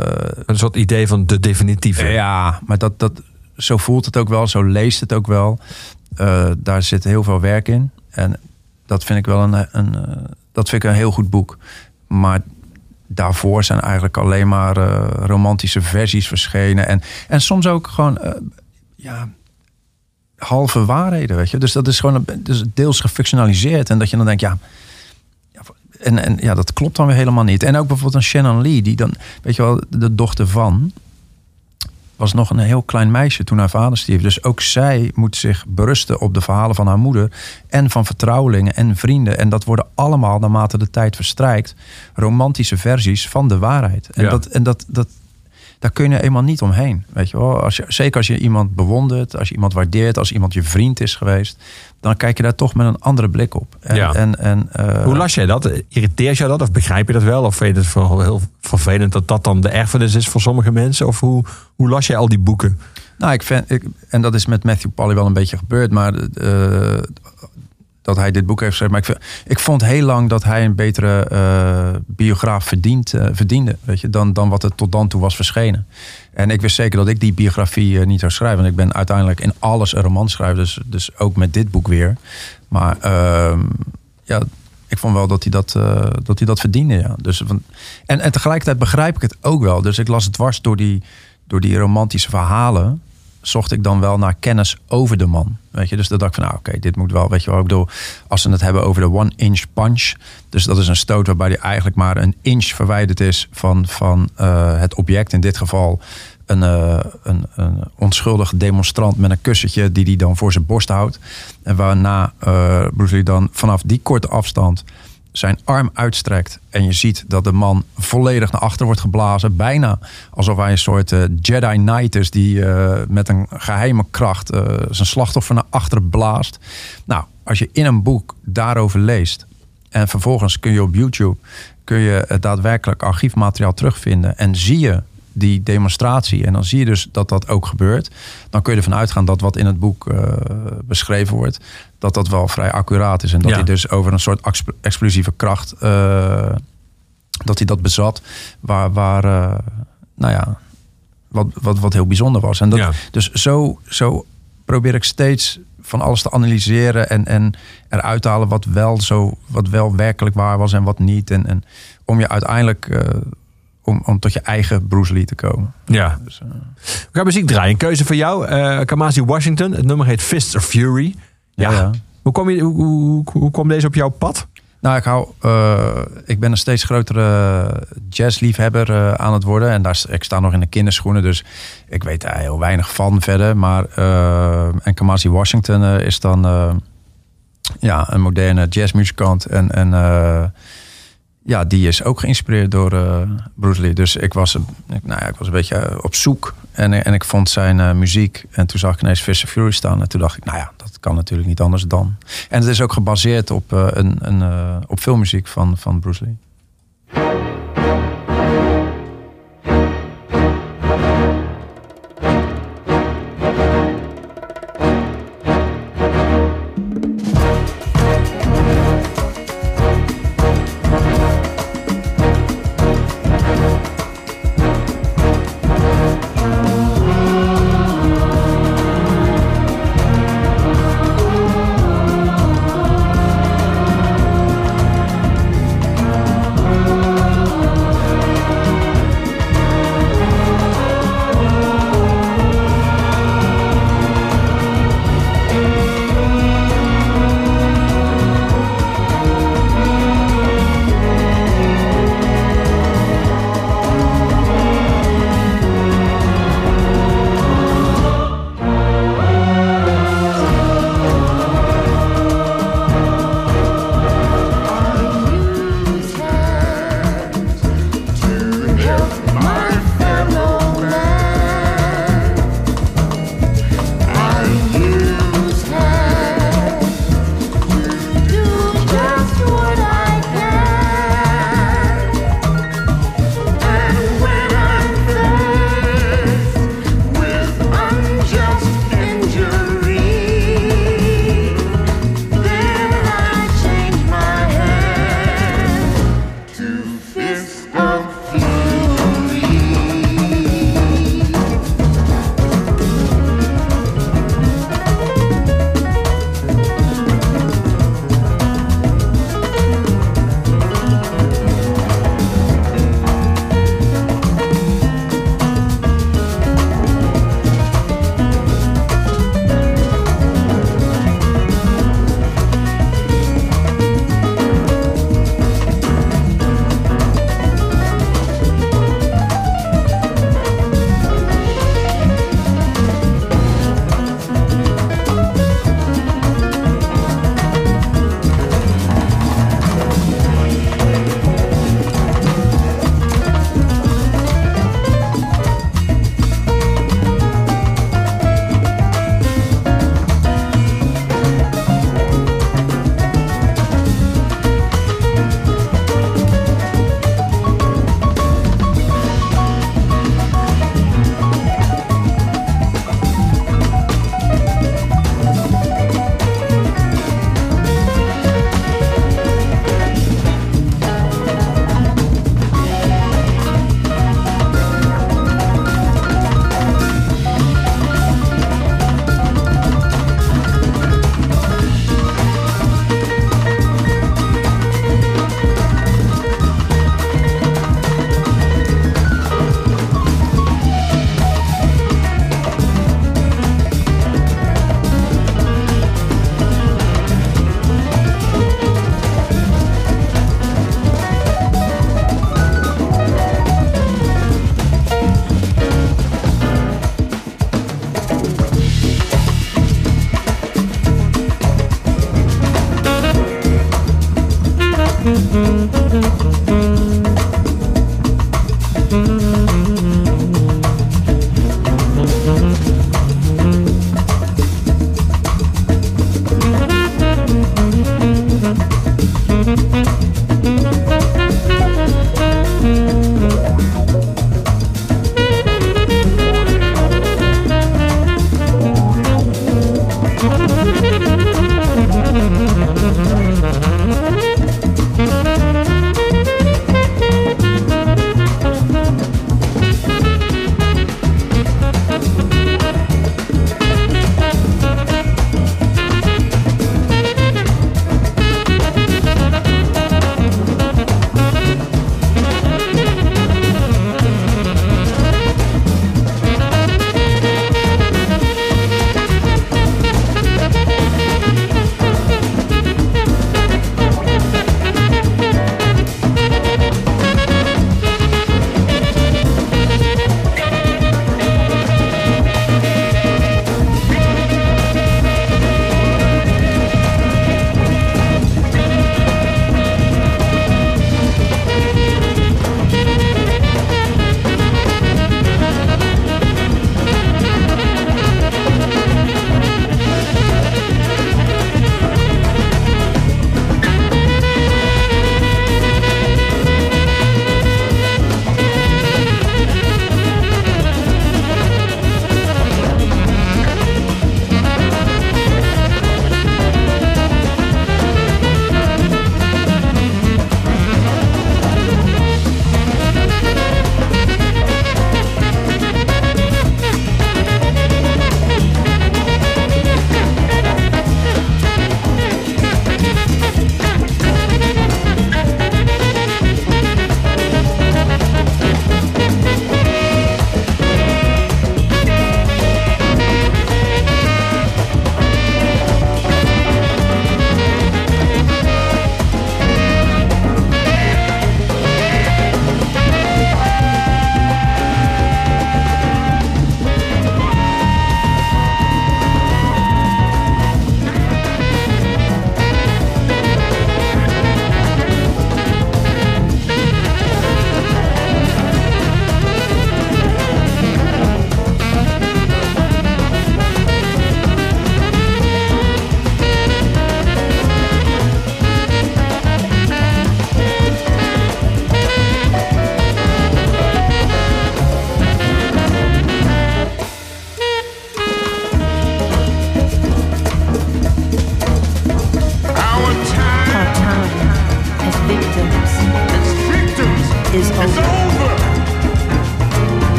Een soort idee van de definitieve. ja, maar dat, dat, zo voelt het ook wel, zo leest het ook wel. Eh, daar zit heel veel werk in. En dat vind ik wel een, een, eh, dat vind ik een heel goed boek. Maar daarvoor zijn eigenlijk alleen maar romantische versies verschenen. En, en soms ook gewoon ja, halve waarheden, weet je. Dus dat is gewoon een- dus deels gefictionaliseerd. En dat je dan denkt, ja... En, en ja, dat klopt dan weer helemaal niet. En ook bijvoorbeeld een Shannon Lee, die dan, weet je wel, de dochter van was nog een heel klein meisje toen haar vader stierf. Dus ook zij moet zich berusten op de verhalen van haar moeder en van vertrouwelingen en vrienden. En dat worden allemaal, naarmate de tijd verstrijkt, romantische versies van de waarheid. En, Ja. dat, en dat, dat, daar kun je eenmaal niet omheen. Weet je wel? Als je, zeker als je iemand bewondert, als je iemand waardeert, als iemand je vriend is geweest, dan kijk je daar toch met een andere blik op. En, Ja. en, en, eh, Hoe las jij dat? Irriteert jou dat? Of begrijp je dat wel? Of vind je het vooral heel vervelend dat dat dan de erfenis is voor sommige mensen? Of hoe, hoe las jij al die boeken? Nou, ik vind, ik, en dat is met Matthew Polly wel een beetje gebeurd, maar eh, dat hij dit boek heeft geschreven. Maar ik, vond heel lang dat hij een betere eh, biograaf verdient, eh, verdiende, weet je, dan, dan wat er tot dan toe was verschenen. En ik wist zeker dat ik die biografie eh, niet zou schrijven. Want ik ben uiteindelijk in alles een roman schrijver, dus, dus ook met dit boek weer. Maar ehm, ja, ik vond wel dat hij dat, dat, hij dat verdiende. Ja. Dus, van, en, en tegelijkertijd begrijp ik het ook wel. Dus ik las het dwars door die, door die romantische verhalen. Zocht ik dan wel naar kennis over de man. Weet je? Dus dan dacht ik van, nou oké, dit moet wel. Weet je wel, ik bedoel, als ze het hebben over de one-inch punch. Dus dat is een stoot waarbij hij eigenlijk maar een inch verwijderd is van, van eh, het object. In dit geval een, eh, een, een onschuldig demonstrant met een kussentje die hij dan voor zijn borst houdt. En waarna eh Bruce dan vanaf die korte afstand zijn arm uitstrekt. En je ziet dat de man volledig naar achter wordt geblazen. Bijna alsof hij een soort eh, Jedi Knight is die eh, met een geheime kracht eh, zijn slachtoffer naar achter blaast. Nou, als je in een boek daarover leest. En vervolgens kun je op YouTube kun je het daadwerkelijk archiefmateriaal terugvinden. En zie je die demonstratie. En dan zie je dus dat dat ook gebeurt. Dan kun je ervan uitgaan dat wat in het boek eh, beschreven wordt, dat dat wel vrij accuraat is. En dat Ja. hij dus over een soort exp- explosieve kracht, eh, dat hij dat bezat, waar, waar eh, nou ja, wat, wat, wat heel bijzonder was. En dat, Ja. Dus zo, zo probeer ik steeds van alles te analyseren en, en eruit te halen wat wel, zo, wat wel werkelijk waar was en wat niet. En, en om je uiteindelijk om, om tot je eigen Bruce Lee te komen. Ja. Dus, eh, We gaan muziek draaien. Een keuze voor jou. eh Kamasi Washington. Het nummer heet Fists of Fury. Ja. Hoe, kom je, hoe, hoe, hoe kwam deze op jouw pad? Nou, ik, hou, eh, ik ben een steeds grotere jazzliefhebber aan het worden. En daar, ik sta nog in de kinderschoenen, dus ik weet daar heel weinig van verder. Maar, en Kamasi Washington is dan ja, een moderne jazzmuzikant. En, en ja, die is ook geïnspireerd door eh, Bruce Lee. Dus ik was, ik, nou ja, ik was een beetje op zoek. En, en ik vond zijn eh, muziek. En toen zag ik ineens Fist of Fury staan. En toen dacht ik, nou ja, dat kan natuurlijk niet anders dan. En het is ook gebaseerd op, eh, een, een, eh, op filmmuziek van, van Bruce Lee.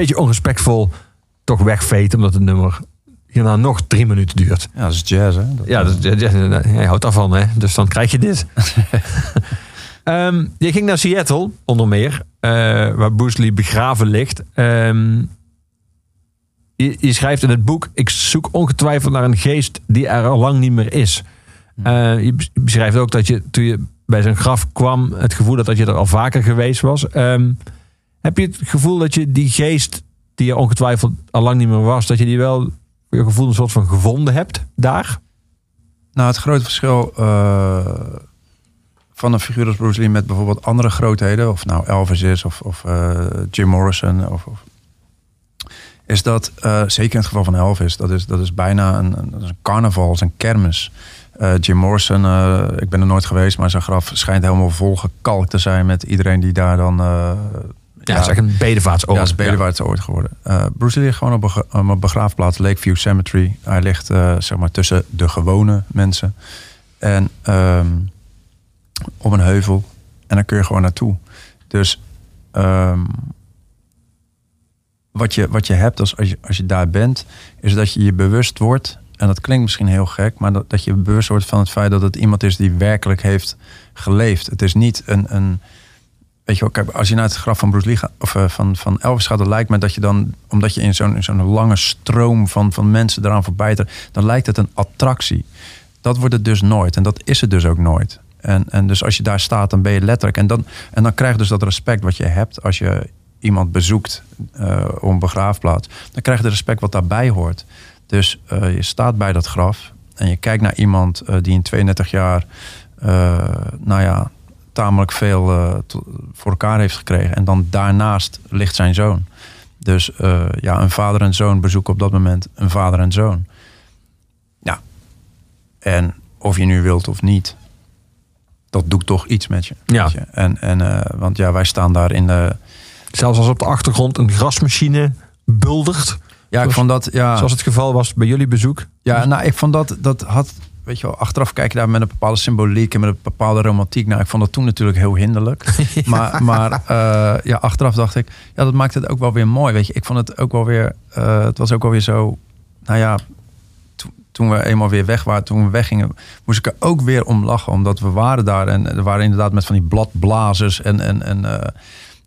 Beetje onrespectvol toch wegveet. Omdat het nummer hierna nog drie minuten duurt. Ja, dat is jazz, hè? Dat- Ja, dat, ja, hij houdt daarvan, hè? Dus dan krijg je dit. (laughs) Ehm, je ging naar Seattle, onder meer, eh, waar Bruce Lee begraven ligt. Ehm, je, je schrijft in het boek: Ik zoek ongetwijfeld naar een geest die er al lang niet meer is. Eh, je bes- je beschrijft ook dat je toen je bij zijn graf kwam, het gevoel had dat je er al vaker geweest was. Ehm, heb je het gevoel dat je die geest, die er ongetwijfeld al lang niet meer was, dat je die wel je gevoel een soort van gevonden hebt daar? Nou, het grote verschil eh, van een figuur als Bruce Lee met bijvoorbeeld andere grootheden, of nou Elvis is of, of eh, Jim Morrison, of, is dat eh, zeker in het geval van Elvis, dat is, dat is bijna een, een, carnaval, een kermis. Jim Morrison, ik ben er nooit geweest, maar zijn graf schijnt helemaal vol gekalkt te zijn met iedereen die daar dan. Ja, het is echt een bedevaartsoord. ja, het is bedevaarts ooit geworden. Eh Bruce ligt gewoon op, bega- op een begraafplaats, Lakeview Cemetery. Hij ligt eh, zeg maar tussen de gewone mensen. En ehm, op een heuvel. En dan kun je gewoon naartoe. Dus ehm, wat, je, wat je hebt als, als, je, als je daar bent, is dat je je bewust wordt. En dat klinkt misschien heel gek, maar dat, dat je bewust wordt van het feit dat het iemand is die werkelijk heeft geleefd. Het is niet een. een Als je naar het graf van Bruce Lee of eh, van, van Elvis gaat, dan lijkt me dat je dan, omdat je in zo'n lange stroom van, van mensen eraan voorbij trekt, dan lijkt het een attractie. Dat wordt het dus nooit. En dat is het dus ook nooit. En, en dus als je daar staat, dan ben je letterlijk. En dan, en dan krijg je dus dat respect wat je hebt als je iemand bezoekt eh, op een begraafplaats. Dan krijg je het respect wat daarbij hoort. Dus eh, je staat bij dat graf en je kijkt naar iemand eh, die in 32 jaar, eh, nou ja, tamelijk veel eh, voor elkaar heeft gekregen. En dan daarnaast ligt zijn zoon. Dus eh, ja, een vader en zoon bezoeken op dat moment een vader en zoon. Ja. En of je nu wilt of niet, dat doet toch iets met je. Ja. je. En, en, eh, want ja, wij staan daar in de. Zelfs als op de achtergrond een grasmachine buldert. Ja, ik vond dat. Ja, Zoals het geval was bij jullie bezoek. Ja, nou, ik vond dat, dat had, weet je wel, achteraf kijk je daar met een bepaalde symboliek en met een bepaalde romantiek. Nou, ik vond dat toen natuurlijk heel hinderlijk. (laughs) Maar, maar eh, ja, achteraf dacht ik, ja, dat maakt het ook wel weer mooi, weet je. Ik vond het ook wel weer, eh, het was ook wel weer zo, nou ja, toen- toen we eenmaal weer weg waren, toen we weggingen, moest ik er ook weer om lachen. Omdat we waren daar en er waren inderdaad met van die bladblazers en, en, en, eh,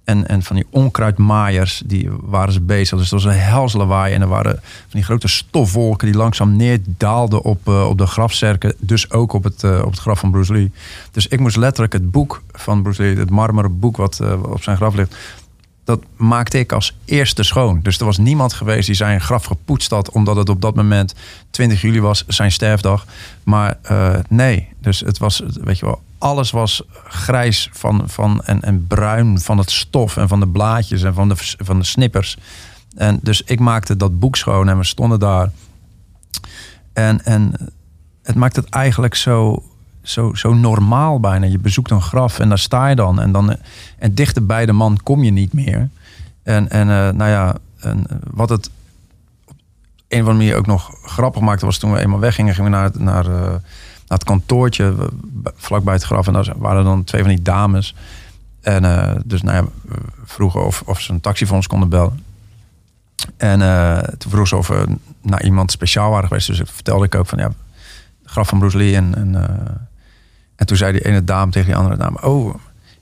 en, en van die onkruidmaaiers, die waren ze bezig. Dus het was een hels lawaai. En er waren van die grote stofwolken die langzaam neerdaalden op, eh, op de grafzerken. Dus ook op het, eh, op het graf van Bruce Lee. Dus ik moest letterlijk het boek van Bruce Lee, het marmeren boek wat eh, op zijn graf ligt, dat maakte ik als eerste schoon. Dus er was niemand geweest die zijn graf gepoetst had, omdat het op dat moment 20 juli was, zijn sterfdag. Maar nee, dus het was, weet je wel, alles was grijs van, van, en, en bruin van het stof en van de blaadjes en van de, van de snippers. En dus ik maakte dat boek schoon en we stonden daar. En, en het maakt het eigenlijk zo, zo, zo normaal bijna. Je bezoekt een graf en daar sta je dan. En, dan, en dichter bij de man kom je niet meer. En, en eh, nou ja, en wat het een of andere manier ook nog grappig maakte... was toen we eenmaal weggingen, gingen we naar naar, eh, naar het kantoortje... vlakbij het graf. En daar waren dan twee van die dames. En eh, dus nou ja, vroegen of, of ze een taxi voor ons konden bellen. En eh, toen vroeg ze of we naar iemand speciaal waren geweest. Dus vertelde ik ook van ja, graf van Bruce Lee. En, en, eh, en toen zei die ene dame tegen die andere dame: Oh,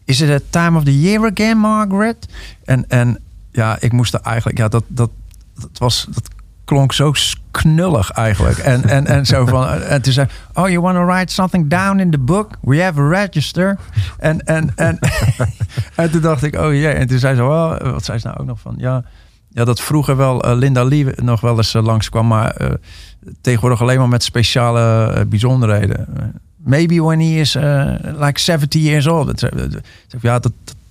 is it a time of the year again, Margaret? En, en ja, ik moest er eigenlijk, ja, dat, dat, dat was, dat klonk zo knullig eigenlijk. En, en, en zo van, en toen zei oh, you want to write something down in the book? We have a register. En, en, en, (laughs) en toen dacht ik, oh jee. En toen zei ze, wel, wat zei ze nou ook nog van, ja, ja dat vroeger wel eh, Linda Lee nog wel eens eh, langskwam, maar eh, tegenwoordig alleen maar met speciale bijzonderheden. Maybe when he is like 70 years old. Zei- dat- dat- ja,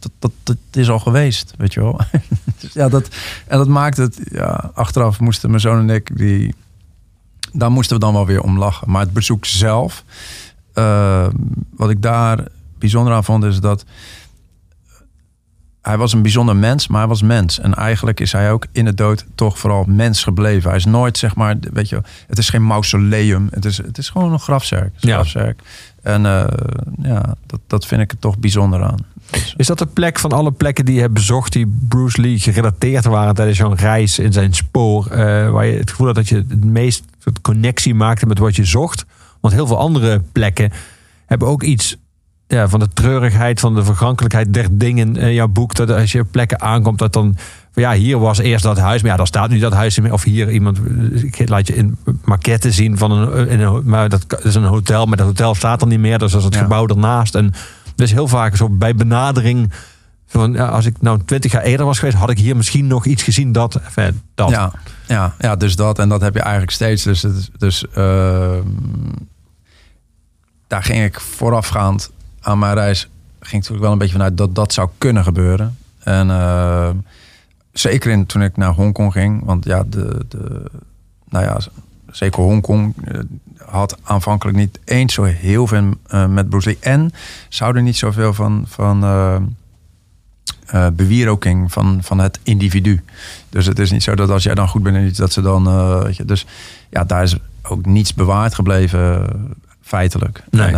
dat, dat, dat, dat is al geweest, weet je wel. (laughs) Dus ja, dat, en dat maakt het, ja, achteraf moesten mijn zoon en ik, die, daar moesten we dan wel weer om lachen. Maar het bezoek zelf, eh, wat ik daar bijzonder aan vond, is dat hij was een bijzonder mens, maar hij was mens. En eigenlijk is hij ook in de dood toch vooral mens gebleven. Hij is nooit, zeg maar, weet je, het is geen mausoleum. Het is, het is gewoon een grafzerk. Een Ja. grafzerk. En eh, ja, dat, dat vind ik er toch bijzonder aan. Is dat de plek van alle plekken die je hebt bezocht die Bruce Lee gerelateerd waren tijdens zo'n reis in zijn spoor, eh, waar je het gevoel had dat je het meest connectie maakte met wat je zocht? Want heel veel andere plekken hebben ook iets ja, van de treurigheid, van de vergankelijkheid der dingen in jouw boek. Dat als je op plekken aankomt, dat dan ja, hier was eerst dat huis, maar ja, daar staat nu dat huis. Of hier iemand, ik laat je een maquette zien van een, in een maar dat is een hotel, maar dat hotel staat er niet meer. Dus dat is het Ja. gebouw ernaast. En dus heel vaak zo bij benadering van ja, als ik nou twintig jaar eerder was geweest, had ik hier misschien nog iets gezien dat, enfin, dat. Ja, ja, ja, dus dat. En dat heb je eigenlijk steeds. Dus, dus ehm, daar ging ik voorafgaand aan mijn reis... ging natuurlijk wel een beetje vanuit dat dat zou kunnen gebeuren. En ehm, zeker in, toen ik naar Hongkong ging. Want ja, de, de, nou ja, zeker Hongkong eh, had aanvankelijk niet eens zo heel veel eh, met Bruce Lee. En zouden niet zoveel van... van eh, bewieroking van, van het individu. Dus het is niet zo dat als jij dan goed bent iets, dat ze dan. weet je, dus ja, daar is ook niets bewaard gebleven, feitelijk. Nee. En,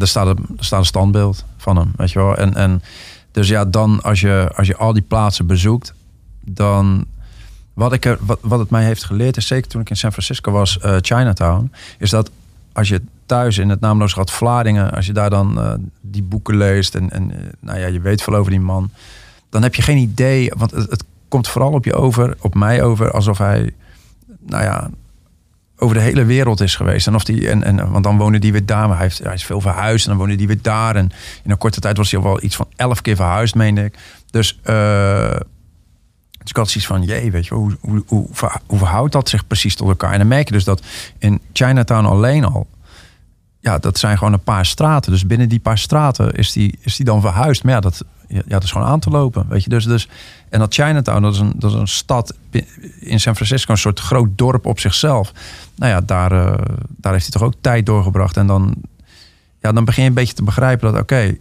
er, staat een, er staat een standbeeld van hem, weet je wel. En, en dus ja, dan als je, als je al die plaatsen bezoekt, dan. Wat, ik er, wat, wat het mij heeft geleerd, is zeker toen ik in San Francisco was, eh, Chinatown, is dat als je thuis in het naamloze Vlaardingen, als je daar dan eh, die boeken leest en, en eh, nou ja, je weet veel over die man, dan heb je geen idee, want het, het komt vooral op je over, op mij over, alsof hij, nou ja, over de hele wereld is geweest. En of die, en, en, want dan woonde die weer daar, maar hij, heeft, hij is veel verhuisd en dan woonde die weer daar. En in een korte tijd was hij al wel iets van elf keer verhuisd, meende ik. Dus, dus ik had zoiets van, jee, weet je, hoe, hoe, hoe, hoe verhoudt dat zich precies tot elkaar? En dan merk je dus dat in Chinatown alleen al, ja, dat zijn gewoon een paar straten. Dus binnen die paar straten is die, is die dan verhuisd. Maar ja, dat, ja, dat is gewoon aan te lopen. Weet je, dus, dus, en dat Chinatown, dat is, een, dat is een stad in San Francisco, een soort groot dorp op zichzelf. Nou ja, daar, eh, daar heeft hij toch ook tijd doorgebracht. En dan, ja, dan begin je een beetje te begrijpen dat, oké,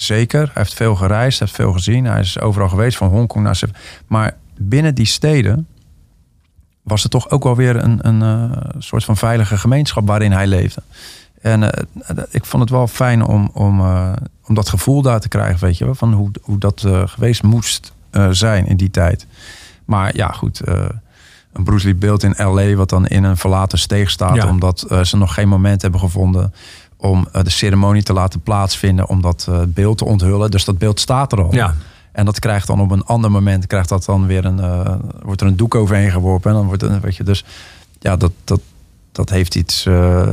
zeker, hij heeft veel gereisd, heeft veel gezien. Hij is overal geweest, van Hongkong naar... Maar binnen die steden was er toch ook wel weer een, een eh, soort van veilige gemeenschap waarin hij leefde. En eh, ik vond het wel fijn om, om, eh, om dat gevoel daar te krijgen, weet je wel, van hoe, hoe dat geweest moest zijn in die tijd. Maar ja, goed, een Bruce Lee beeld in L.A. wat dan in een verlaten steeg staat, Ja. omdat ze nog geen moment hebben gevonden om eh, de ceremonie te laten plaatsvinden, om dat eh, beeld te onthullen. Dus dat beeld staat er al. Ja. En dat krijgt dan op een ander moment, krijgt dat dan weer een, eh, wordt er een doek overheen geworpen. En dan wordt het, weet je, dus ja, dat, dat, dat heeft iets eh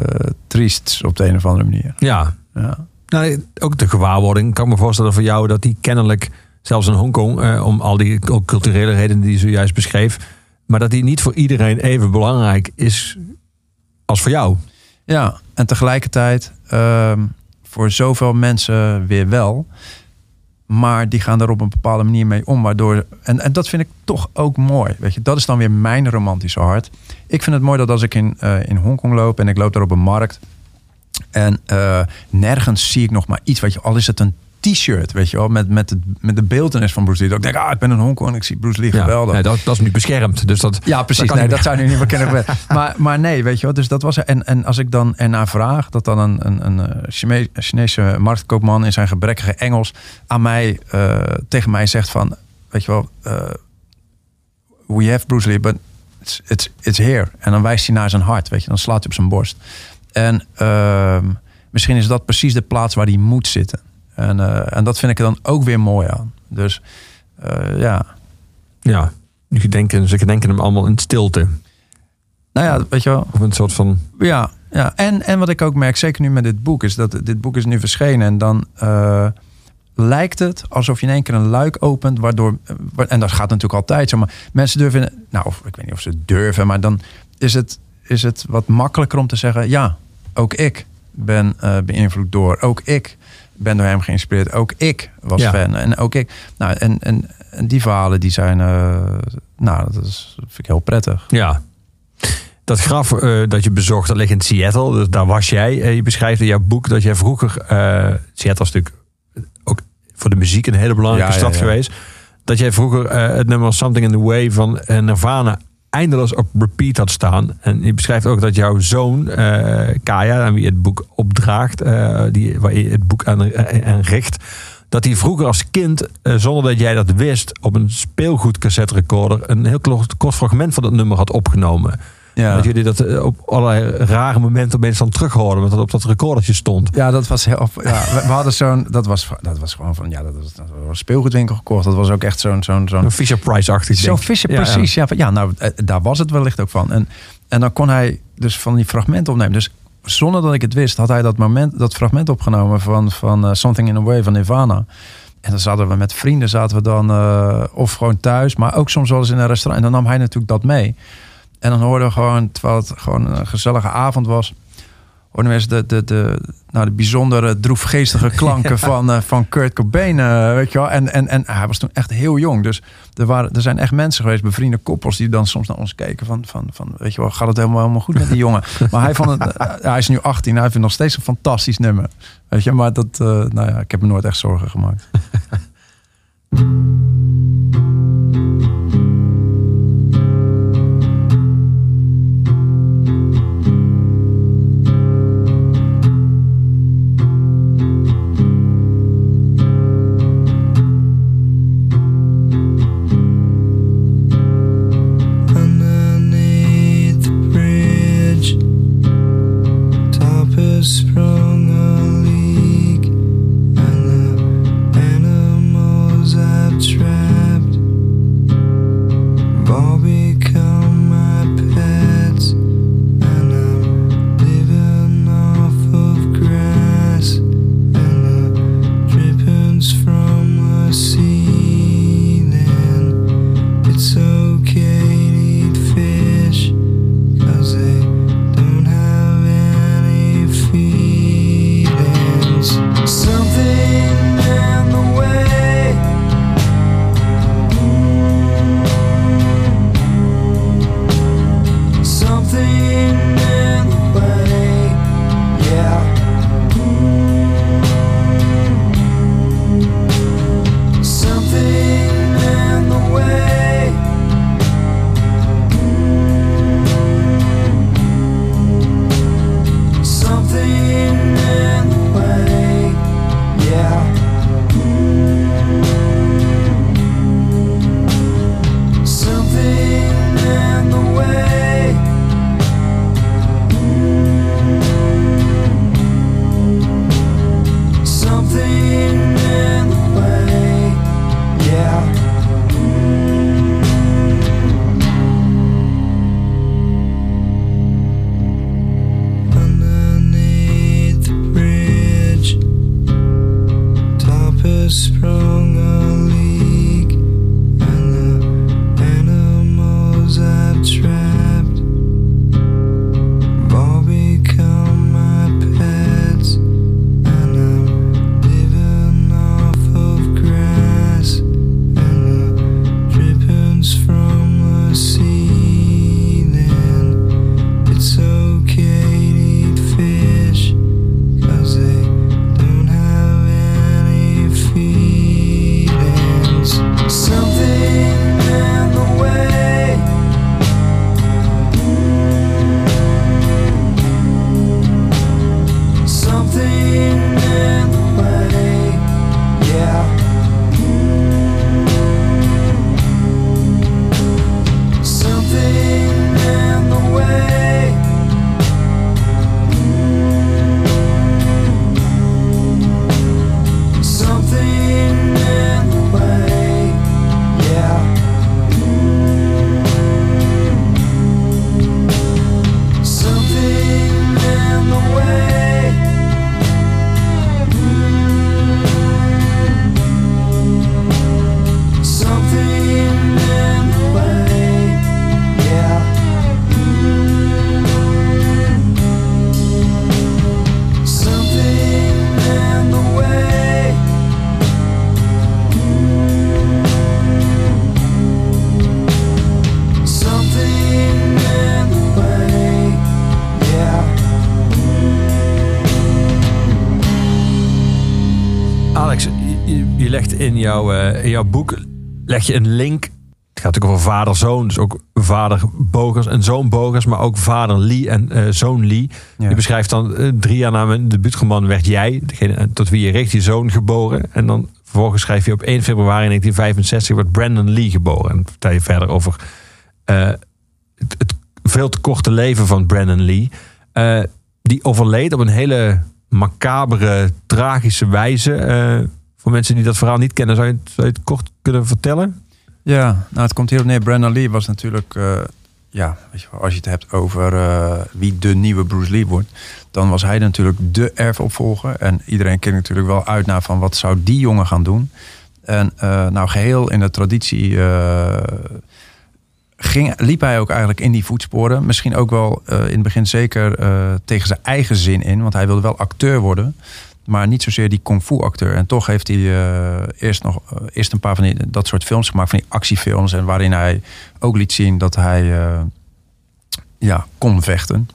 triests op de een of andere manier. ja. Ja. Nou, ook de gewaarwording kan ik me voorstellen voor jou dat die kennelijk, zelfs in Hongkong, om al die ook culturele redenen die je zojuist beschreef, maar dat die niet voor iedereen even belangrijk is als voor jou. Ja, en tegelijkertijd ehm, voor zoveel mensen weer wel. Maar die gaan er op een bepaalde manier mee om. Waardoor, en, en dat vind ik toch ook mooi. Weet je, dat is dan weer mijn romantische hart. Ik vind het mooi dat als ik in, eh, in Hongkong loop en ik loop daar op een markt. En eh, nergens zie ik nog maar iets. Weet je, al is het een t-shirt, weet je wel, met, met, het, met de beeldenis van Bruce Lee. Dat ik denk, ah, ik ben in Hongkong en ik zie Bruce Lee, geweldig. nee, dat, dat is nu beschermd. Dus dat, Ja, precies. kan Nee, dat zou nu niet meer gebeuren. (laughs) Maar, maar nee, weet je wel. Dus dat was er. En, en als ik dan ernaar vraag, dat dan een, een, een eh, Chinese marktkoopman in zijn gebrekkige Engels aan mij, eh, tegen mij zegt van, weet je wel, eh, we have Bruce Lee, but it's, it's, it's here. En dan wijst hij naar zijn hart, weet je. Dan slaat hij op zijn borst. En ehm, misschien is dat precies de plaats waar hij moet zitten. En, eh, en dat vind ik er dan ook weer mooi aan. Dus eh, ja, ja, nu ze gedenken hem allemaal in stilte. nou ja, weet je wel. Of een soort van, Ja, ja. En, en wat ik ook merk, zeker nu met dit boek, is dat dit boek is nu verschenen. En dan eh, lijkt het alsof je in één keer een luik opent, waardoor. wa- En dat gaat natuurlijk altijd zo. Maar mensen durven. Nou, of, ik weet niet of ze durven, maar dan is het, is het wat makkelijker om te zeggen: ja, ook ik ben eh, beïnvloed door. Ook ik ben door hem geïnspireerd. Ook ik was Ja. fan. En ook ik. Nou, en, en, en die verhalen die zijn. eh, nou, dat, is, vind ik heel prettig. ja. Dat graf eh, dat je bezocht, dat ligt in Seattle. Dus daar was jij. Eh, je beschrijft in jouw boek dat jij vroeger... eh, Seattle is natuurlijk ook voor de muziek een hele belangrijke Ja, stad ja. geweest. Dat jij vroeger het nummer Something in the Way van Nirvana eindeloos op repeat had staan. En je beschrijft ook dat jouw zoon, eh, Kaya, aan wie het boek opdraagt, eh, die, waar je het boek aan, eh, aan richt, dat hij vroeger als kind, zonder dat jij dat wist, op een speelgoedcassette recorder een heel kort, kort fragment van dat nummer had opgenomen. Ja. Dat jullie dat eh, op allerlei rare momenten opeens dan terug hoorden, want dat op dat recordertje stond. Ja, dat was heel. Ja, (laughs) we, we hadden zo'n. Dat was, dat was gewoon van. Ja, dat was, dat was een speelgoedwinkel gekocht. Dat was ook echt zo'n. zo'n, zo'n Een Fisher Price-achtig Zo'n. Fisher, Ja, precies. Ja, ja, nou, eh, daar was het wellicht ook van. En, en dan kon hij dus van die fragmenten opnemen. Dus zonder dat ik het wist, had hij dat, moment, dat fragment opgenomen van, van eh, Something in a Way van Nirvana. En dan zaten we met vrienden, zaten we dan, of gewoon thuis, maar ook soms wel eens in een restaurant. En dan nam hij natuurlijk dat mee. En dan hoorden we gewoon, terwijl het gewoon een gezellige avond was, hoorden eens de, de, de, nou, de bijzondere droefgeestige (laughs) klanken van, eh, van Kurt Cobain, eh, weet je wel. En, en, en hij was toen echt heel jong, dus er, waren, er zijn echt mensen geweest, bevriende koppels, die dan soms naar ons keken van, van, van weet je wel, gaat het helemaal, helemaal goed met die jongen? (laughs) Maar hij, vond het, eh, hij is nu 18, hij vindt nog steeds een fantastisch nummer. Weet je, maar dat, nou ja, ik heb me nooit echt zorgen gemaakt. (laughs) in jouw boek leg je een link. Het gaat natuurlijk over vader-zoon, dus ook vader Bogers en zoon Bogers, maar ook vader Lee en eh, zoon Lee. Ja. Je beschrijft dan eh, drie jaar na mijn debuutroman werd jij, degene tot wie je richt, je zoon geboren. En dan vervolgens schrijf je op 1 februari 1965 wordt Brandon Lee geboren. En vertel je verder over eh, het, het veel te korte leven van Brandon Lee. Eh, die overleed op een hele macabere, tragische wijze. Voor mensen die dat verhaal niet kennen, zou je, het- kort kunnen vertellen? Ja, nou het komt hierop neer. Brandon Lee was natuurlijk, eh, ja, weet je, als je het hebt over eh, wie de nieuwe Bruce Lee wordt, dan was hij natuurlijk de erfopvolger. En iedereen keek natuurlijk wel uit naar van wat zou die jongen gaan doen. En eh, nou, geheel in de traditie ging, liep hij ook eigenlijk in die voetsporen. Misschien ook wel in het begin zeker tegen zijn eigen zin in, want hij wilde wel acteur worden. Maar niet zozeer die kung fu acteur. En toch heeft hij eh, eerst nog eh, eerst een paar van die, dat soort films gemaakt, van die actiefilms. En waarin hij ook liet zien dat hij eh, ja, kon vechten.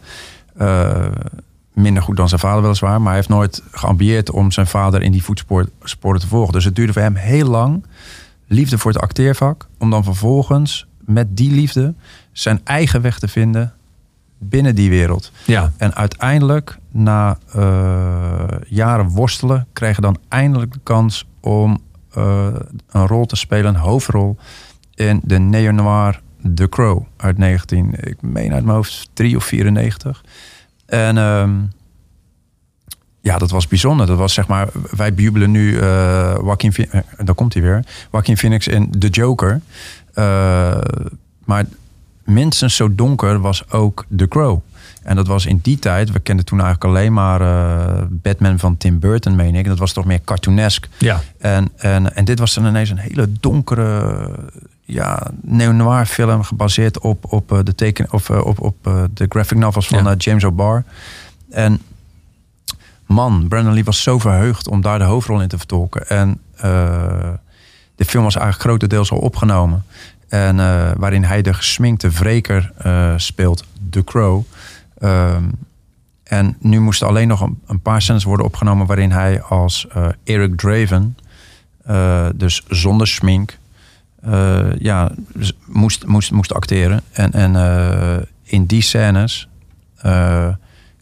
Minder goed dan zijn vader weliswaar. Maar hij heeft nooit geambieerd om zijn vader in die voetsporen te volgen. Dus het duurde voor hem heel lang. Liefde voor het acteervak. Om dan vervolgens met die liefde zijn eigen weg te vinden binnen die wereld. Ja. En uiteindelijk, na eh, jaren worstelen, hij dan eindelijk de kans om eh, een rol te spelen, een hoofdrol, in de neo-noir The Crow uit 19, ik meen uit mijn hoofd 3 of 94. En ehm, ja, dat was bijzonder. Dat was zeg maar, wij bejubelen nu eh Joaquin, daar komt hij weer, Joaquin Phoenix in The Joker. Maar minstens zo donker was ook The Crow. En dat was in die tijd, we kenden toen eigenlijk alleen maar eh, Batman van Tim Burton, meen ik. Dat was toch meer cartoonesk. Ja. En, en, en dit was dan ineens een hele donkere, ja, neo-noir film gebaseerd op, op, eh, de, teken, of, eh, op, op de graphic novels van Ja. James O'Barr. En man, Brandon Lee was zo verheugd om daar de hoofdrol in te vertolken. En de film was eigenlijk grotendeels al opgenomen. En eh, waarin hij de gesminkte wreker eh, speelt, The Crow. Ehm, en nu moesten alleen nog een, een paar scènes worden opgenomen waarin hij als eh, Eric Draven, dus zonder smink, ja, moest, moest, moest acteren. En, en in die scènes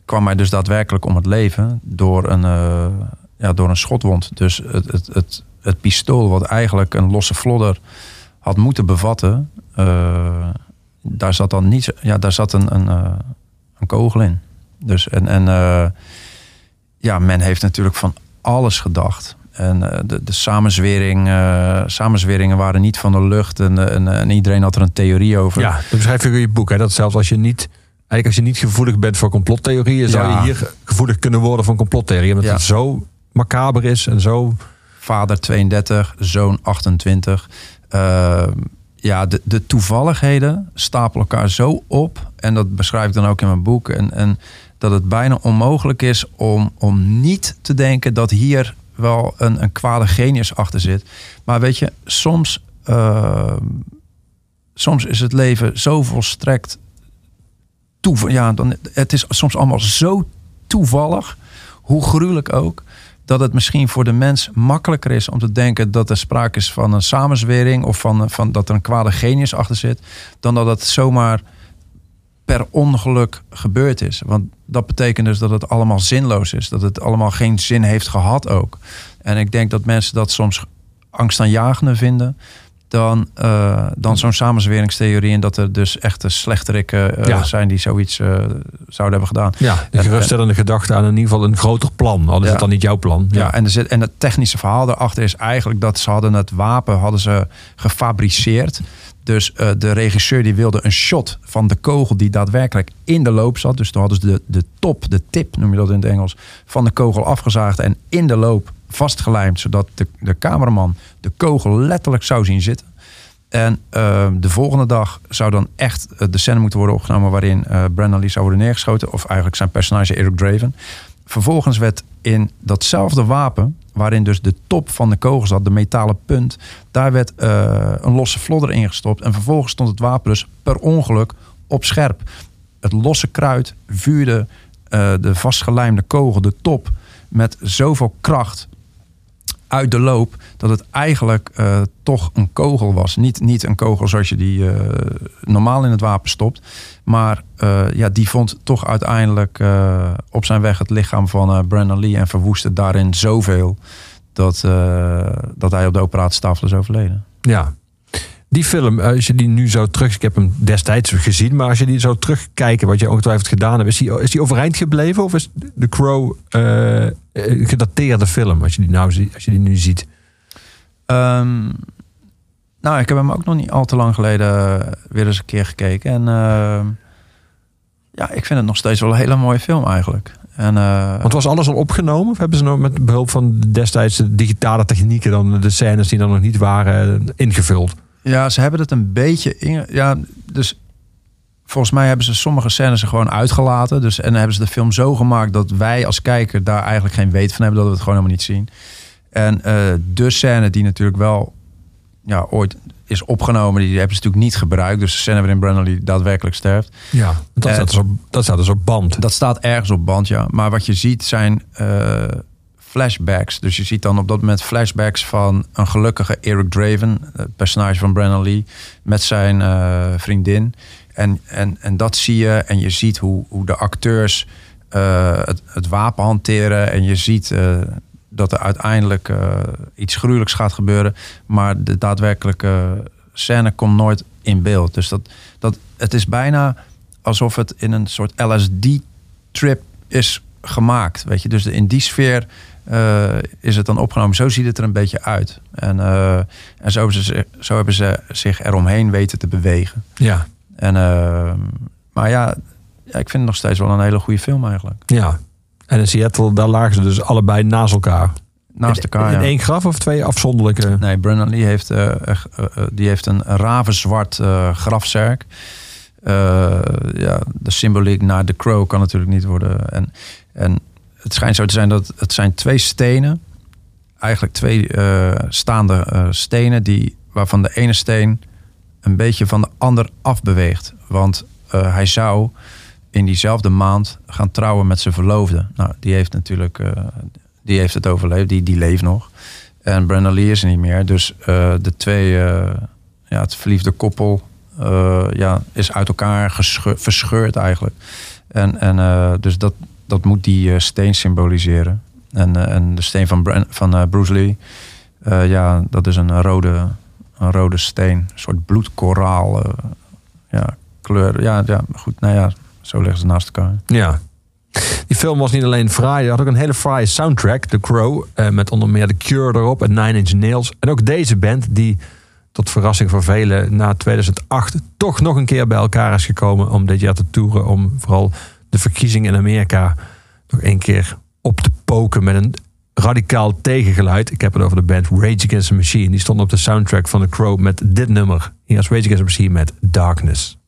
kwam hij dus daadwerkelijk om het leven door een, ja, door een schotwond. Dus het, het, het, het pistool, wat eigenlijk een losse flodder had moeten bevatten, eh, daar zat dan niet, ja, daar zat een, een, eh, een kogel in. Dus en, en eh, ja, men heeft natuurlijk van alles gedacht. En de, de samenzwering, samenzweringen waren niet van de lucht. En, en, en iedereen had er een theorie over. Ja, dat beschrijf je in je boek. Hè? Dat zelfs als je niet, eigenlijk als je niet gevoelig bent voor complottheorieën, zou je hier gevoelig kunnen worden voor complottheorieën. Omdat Ja. het zo macaber is en zo. Vader 32, zoon 28. Eh, ja, de, de toevalligheden stapelen elkaar zo op. En dat beschrijf ik dan ook in mijn boek. En, en dat het bijna onmogelijk is om, om niet te denken dat hier wel een, een kwade genius achter zit. Maar weet je, soms, eh, soms is het leven zo volstrekt toeval. Ja, dan, het is soms allemaal zo toevallig, hoe gruwelijk ook, dat het misschien voor de mens makkelijker is om te denken dat er sprake is van een samenzwering of van, van dat er een kwade genius achter zit, dan dat het zomaar per ongeluk gebeurd is. Want dat betekent dus dat het allemaal zinloos is, dat het allemaal geen zin heeft gehad ook. En ik denk dat mensen dat soms angstaanjagender vinden dan, eh, dan zo'n samenzweringstheorie. En dat er dus echte slechterikken Ja. zijn die zoiets eh, zouden hebben gedaan. Ja, de En- geruststellende gedachte aan in ieder geval een groter plan. Al is Ja. het dan niet jouw plan. Ja, en, er zit, en het technische verhaal daarachter is eigenlijk dat ze hadden het wapen hadden ze gefabriceerd. Dus eh, de regisseur die wilde een shot van de kogel die daadwerkelijk in de loop zat. Dus toen hadden ze de, de top, de tip noem je dat in het Engels, van de kogel afgezaagd en in de loop vastgelijmd. Zodat de, de cameraman de kogel letterlijk zou zien zitten. En eh, de volgende dag zou dan echt eh, de scène moeten worden opgenomen waarin eh Brandon Lee zou worden neergeschoten. Of eigenlijk zijn personage Eric Draven. Vervolgens werd in datzelfde wapen, waarin dus de top van de kogel zat, de metalen punt, daar werd eh, een losse vlodder ingestopt. En vervolgens stond het wapen dus per ongeluk op scherp. Het losse kruid vuurde de vastgelijmde kogel, de top, met zoveel kracht uit de loop dat het eigenlijk eh, toch een kogel was. Niet, niet een kogel zoals je die eh, normaal in het wapen stopt. Maar eh, ja, die vond toch uiteindelijk op zijn weg het lichaam van Brandon Lee en verwoestte daarin zoveel dat, dat hij op de operatietafel is overleden. Ja. Die film, als je die nu zou terug... Ik heb hem destijds gezien, maar als je die zou terugkijken... wat je ongetwijfeld gedaan hebt... is die, is die overeind gebleven? Of is The Crow eh, eh, een gedateerde film? Als je die, nou, als je die nu ziet. Ehm, nou, ik heb hem ook nog niet al te lang geleden eh, weer eens een keer gekeken. En ehm, ja, ik vind het nog steeds wel een hele mooie film eigenlijk. En, eh, Want was alles al opgenomen? Of hebben ze nog met behulp van destijds de digitale technieken... dan de scènes die dan nog niet waren eh, ingevuld? Ja, ze hebben het een beetje in. Ja, dus volgens mij hebben ze sommige scènes er gewoon uitgelaten. Dus, en dan hebben ze de film zo gemaakt dat wij als kijker daar eigenlijk geen weet van hebben, dat we het gewoon helemaal niet zien. En eh, de scène die natuurlijk wel ja, ooit is opgenomen, die hebben ze natuurlijk niet gebruikt. Dus de scène waarin Lee daadwerkelijk sterft. Ja, dat, staat dus op, dat staat dus op band. Dat staat ergens op band, ja. Maar wat je ziet zijn eh, flashbacks. Dus je ziet dan op dat moment flashbacks van een gelukkige Eric Draven, het personage van Brandon Lee, met zijn eh, vriendin. En, en, en dat zie je en je ziet hoe, hoe de acteurs eh, het, het wapen hanteren. En je ziet eh, dat er uiteindelijk iets gruwelijks gaat gebeuren. Maar de daadwerkelijke scène komt nooit in beeld. Dus dat, dat, het is bijna alsof het in een soort LSD-trip is gemaakt. Weet je? Dus in die sfeer eh, is het dan opgenomen. Zo ziet het er een beetje uit. En, eh, en zo, hebben ze, zich- zo hebben ze zich eromheen weten te bewegen. Ja, En, eh, maar ja, ik vind het nog steeds wel een hele goede film eigenlijk. ja. En in Seattle, daar lagen ze dus allebei naast elkaar. Naast elkaar, In ja. één graf of twee afzonderlijke? Nee, Brandon Lee heeft, die heeft een ravenzwart grafzerk. Ja, de symboliek naar The Crow kan natuurlijk niet worden. En, en het schijnt zo te zijn dat het zijn twee stenen. Eigenlijk twee eh, staande eh, stenen. Die, waarvan de ene steen een beetje van de ander afbeweegt. Want eh, hij zou in diezelfde maand gaan trouwen met zijn verloofde. Nou, die heeft natuurlijk die heeft het overleefd. Die, die leeft nog. En Brandon Lee is er niet meer. Dus de twee, ja, het verliefde koppel, ja, is uit elkaar verscheurd eigenlijk. En, en dus dat, dat moet die eh, steen symboliseren. En, eh, en de steen van, van eh, Bruce Lee, ja, dat is een rode, een rode steen. Een soort bloedkoraal ja, kleur. Ja, ja, goed, nou ja, zo liggen ze naast elkaar. Ja. Die film was niet alleen fraai, hij had ook een hele fraaie soundtrack, The Crow, met onder meer The Cure erop en Nine Inch Nails. En ook deze band, die tot verrassing voor velen na 2008 toch nog een keer bij elkaar is gekomen om dit jaar te toeren, om vooral de verkiezingen in Amerika nog een keer op te poken met een radicaal tegengeluid. Ik heb het over de band Rage Against the Machine. Die stond op de soundtrack van The Crow met dit nummer. Hier is Rage Against the Machine met Darkness.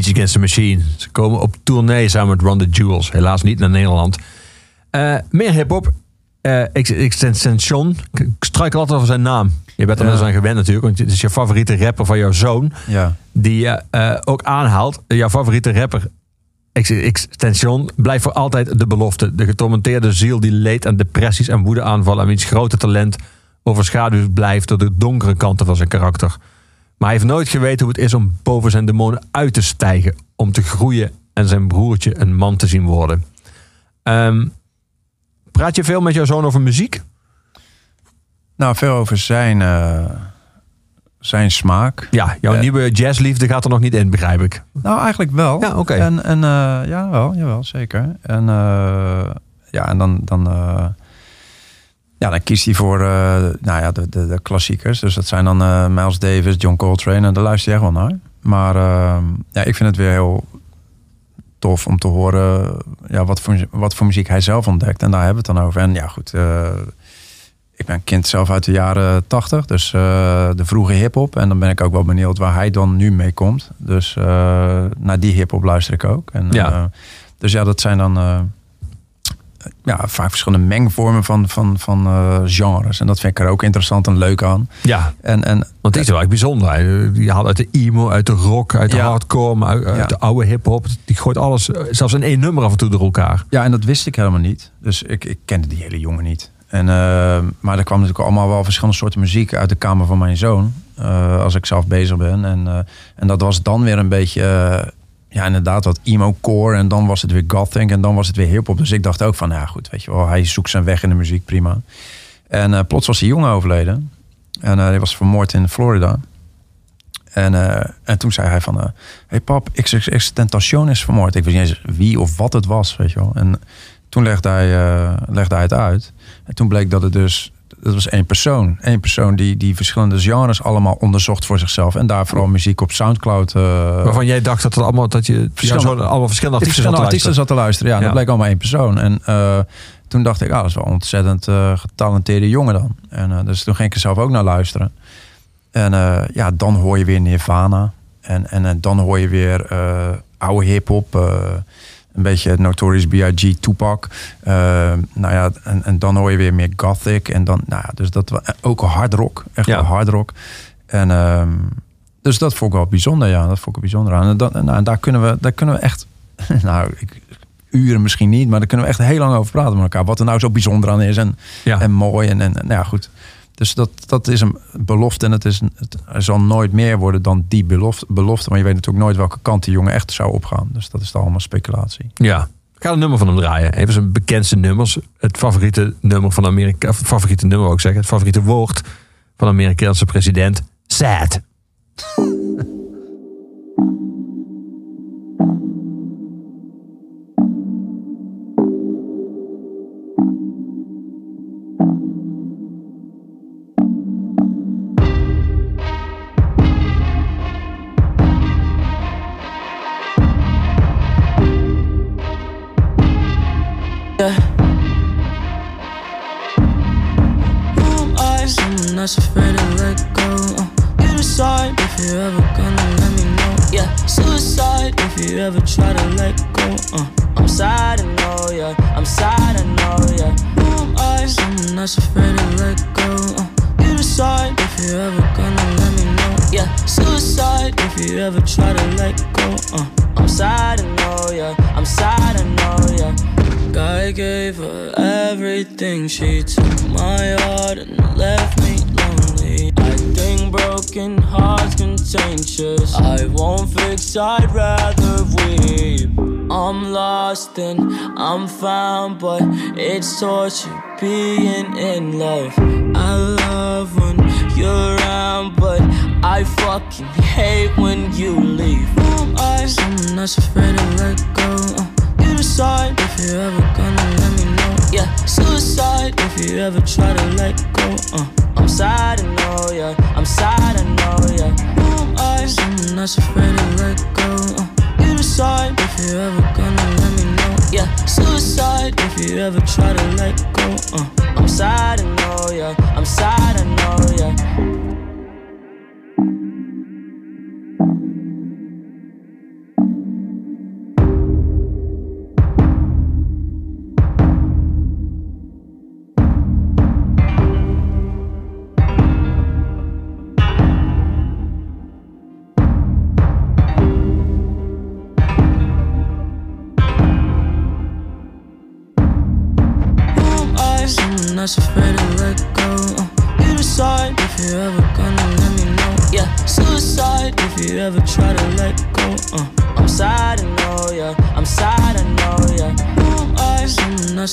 Rage Against the Machine. Ze komen op tournee samen met Run the Jewels. Helaas niet naar Nederland. Eh, meer hip-hop. Ex- Extension. Ik struikel altijd over zijn naam. Je bent er Ja. wel eens aan gewend natuurlijk. Want het is je favoriete rapper van jouw zoon. Ja. Die je eh, ook aanhaalt. Jouw favoriete rapper. Ex- Extension blijft voor altijd de belofte. De getormenteerde ziel die leed aan depressies en woedeaanvallen. En wiens grote talent overschaduwd blijft door de donkere kanten van zijn karakter. Maar hij heeft nooit geweten hoe het is om boven zijn demonen uit te stijgen. Om te groeien en zijn broertje een man te zien worden. Ehm, praat je veel met jouw zoon over muziek? Nou, veel over zijn, eh, zijn smaak. Ja, jouw Eh. nieuwe jazzliefde gaat er nog niet in, begrijp ik. Nou, eigenlijk wel. Ja, oké. En, en eh, ja, wel, jawel, zeker. En ja, en dan, dan, ja, dan kiest hij voor eh, nou ja, de, de, de klassiekers. Dus dat zijn dan eh, Miles Davis, John Coltrane. En daar luister je echt wel naar. Maar eh, ja, ik vind het weer heel tof om te horen ja, wat, voor, wat voor muziek hij zelf ontdekt. En daar hebben we het dan over. En ja, goed. eh, ik ben kind zelf uit de jaren tachtig, dus de vroege hip-hop. En dan ben ik ook wel benieuwd waar hij dan nu mee komt. Dus naar die hip-hop luister ik ook. En, Ja. dus ja, dat zijn dan ja, vaak verschillende mengvormen van, van, van eh, genres. En dat vind ik er ook interessant en leuk aan. Ja, En, en want dit is wel echt bijzonder. Die haalt uit de emo, uit de rock, uit de Ja. hardcore, maar uit, de oude hip-hop. Die gooit alles, eh, zelfs in één nummer af en toe door elkaar. Ja, en dat wist ik helemaal niet. Dus ik, ik kende die hele jongen niet. En, eh, maar er kwam natuurlijk allemaal wel verschillende soorten muziek uit de kamer van mijn zoon. als ik zelf bezig ben. En, en dat was dan weer een beetje, ja, inderdaad, wat emo-core. En dan was het weer gothic en dan was het weer hip-hop. Dus ik dacht ook van, ja, goed, weet je wel, hij zoekt zijn weg in de muziek, prima. En eh, plots was die jongen overleden. En eh, hij was vermoord in Florida. En, eh, en toen zei hij van, hé hey pap, XXX Tentation is vermoord. Ik wist niet eens wie of wat het was, weet je wel. En toen legde hij, legde hij het uit. En toen bleek dat het dus, dat was één persoon. Eén persoon die, die verschillende genres allemaal onderzocht voor zichzelf. En daar vooral muziek op Soundcloud. eh, Waarvan jij dacht dat het allemaal, dat je Verschillende- allemaal verschillende artiesten verschillende zat te artiesten luisteren. zat te luisteren. Ja, Ja. dat bleek allemaal één persoon. En eh, toen dacht ik, ah, dat is wel een ontzettend eh, getalenteerde jongen dan. En dus toen ging ik er zelf ook naar luisteren. En ja, dan hoor je weer Nirvana. En, en, en dan hoor je weer oude hip-hop. Eh, een beetje Notorious B.I.G. Tupac. Eh, nou ja, en, en dan hoor je weer meer gothic. En dan, nou ja, dus dat wa- ook hard rock. Echt Ja. hard rock. En ehm, dus dat vond ik wel bijzonder, ja. Dat vond ik er bijzonder aan. En, en, nou, en daar, kunnen we, daar kunnen we echt, (laughs) nou, ik, uren misschien niet, maar daar kunnen we echt heel lang over praten met elkaar. Wat er nou zo bijzonder aan is en, Ja. en mooi. En, en, nou ja, goed. Dus dat, dat is een belofte en het, is het zal nooit meer worden dan die belofte, belofte. Maar je weet natuurlijk nooit welke kant die jongen echt zou opgaan. Dus dat is allemaal speculatie. Ja. Ik ga een nummer van hem draaien. Even zijn bekendste nummers. Het favoriete nummer van Amerika. favoriete nummer ook zeggen. Het favoriete woord van de Amerikaanse president. Sad. It's torture being in love. I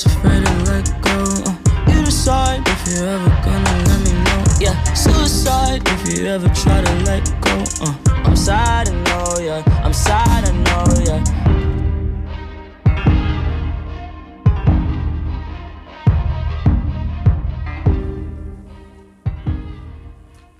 afraid to let go. Uh, you decide if you're ever gonna let me know. Yeah, suicide if you ever try to let go. Uh, I'm sad, I know, yeah. I'm sad, I know, yeah.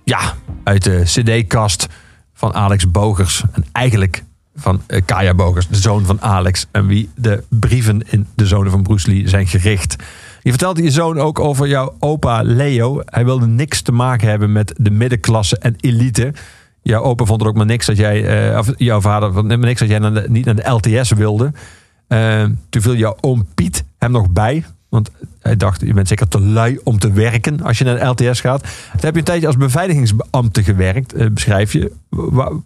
Ja, uit de cd-kast van Alex Bogers. En eigenlijk van eh, Kaya Bogers, de zoon van Alex. En wie de brieven in de zonen van Bruce Lee zijn gericht. Je vertelde je zoon ook over jouw opa Leo. Hij wilde niks te maken hebben met de middenklasse en elite. Jouw opa vond het ook maar niks dat jij, eh, of jouw vader vond niks dat jij niet naar de LTS wilde. Eh, toen viel jouw oom Piet hem nog bij. Want hij dacht, je bent zeker te lui om te werken als je naar de LTS gaat. Toen heb je een tijdje als beveiligingsbeambte gewerkt. Eh, beschrijf je.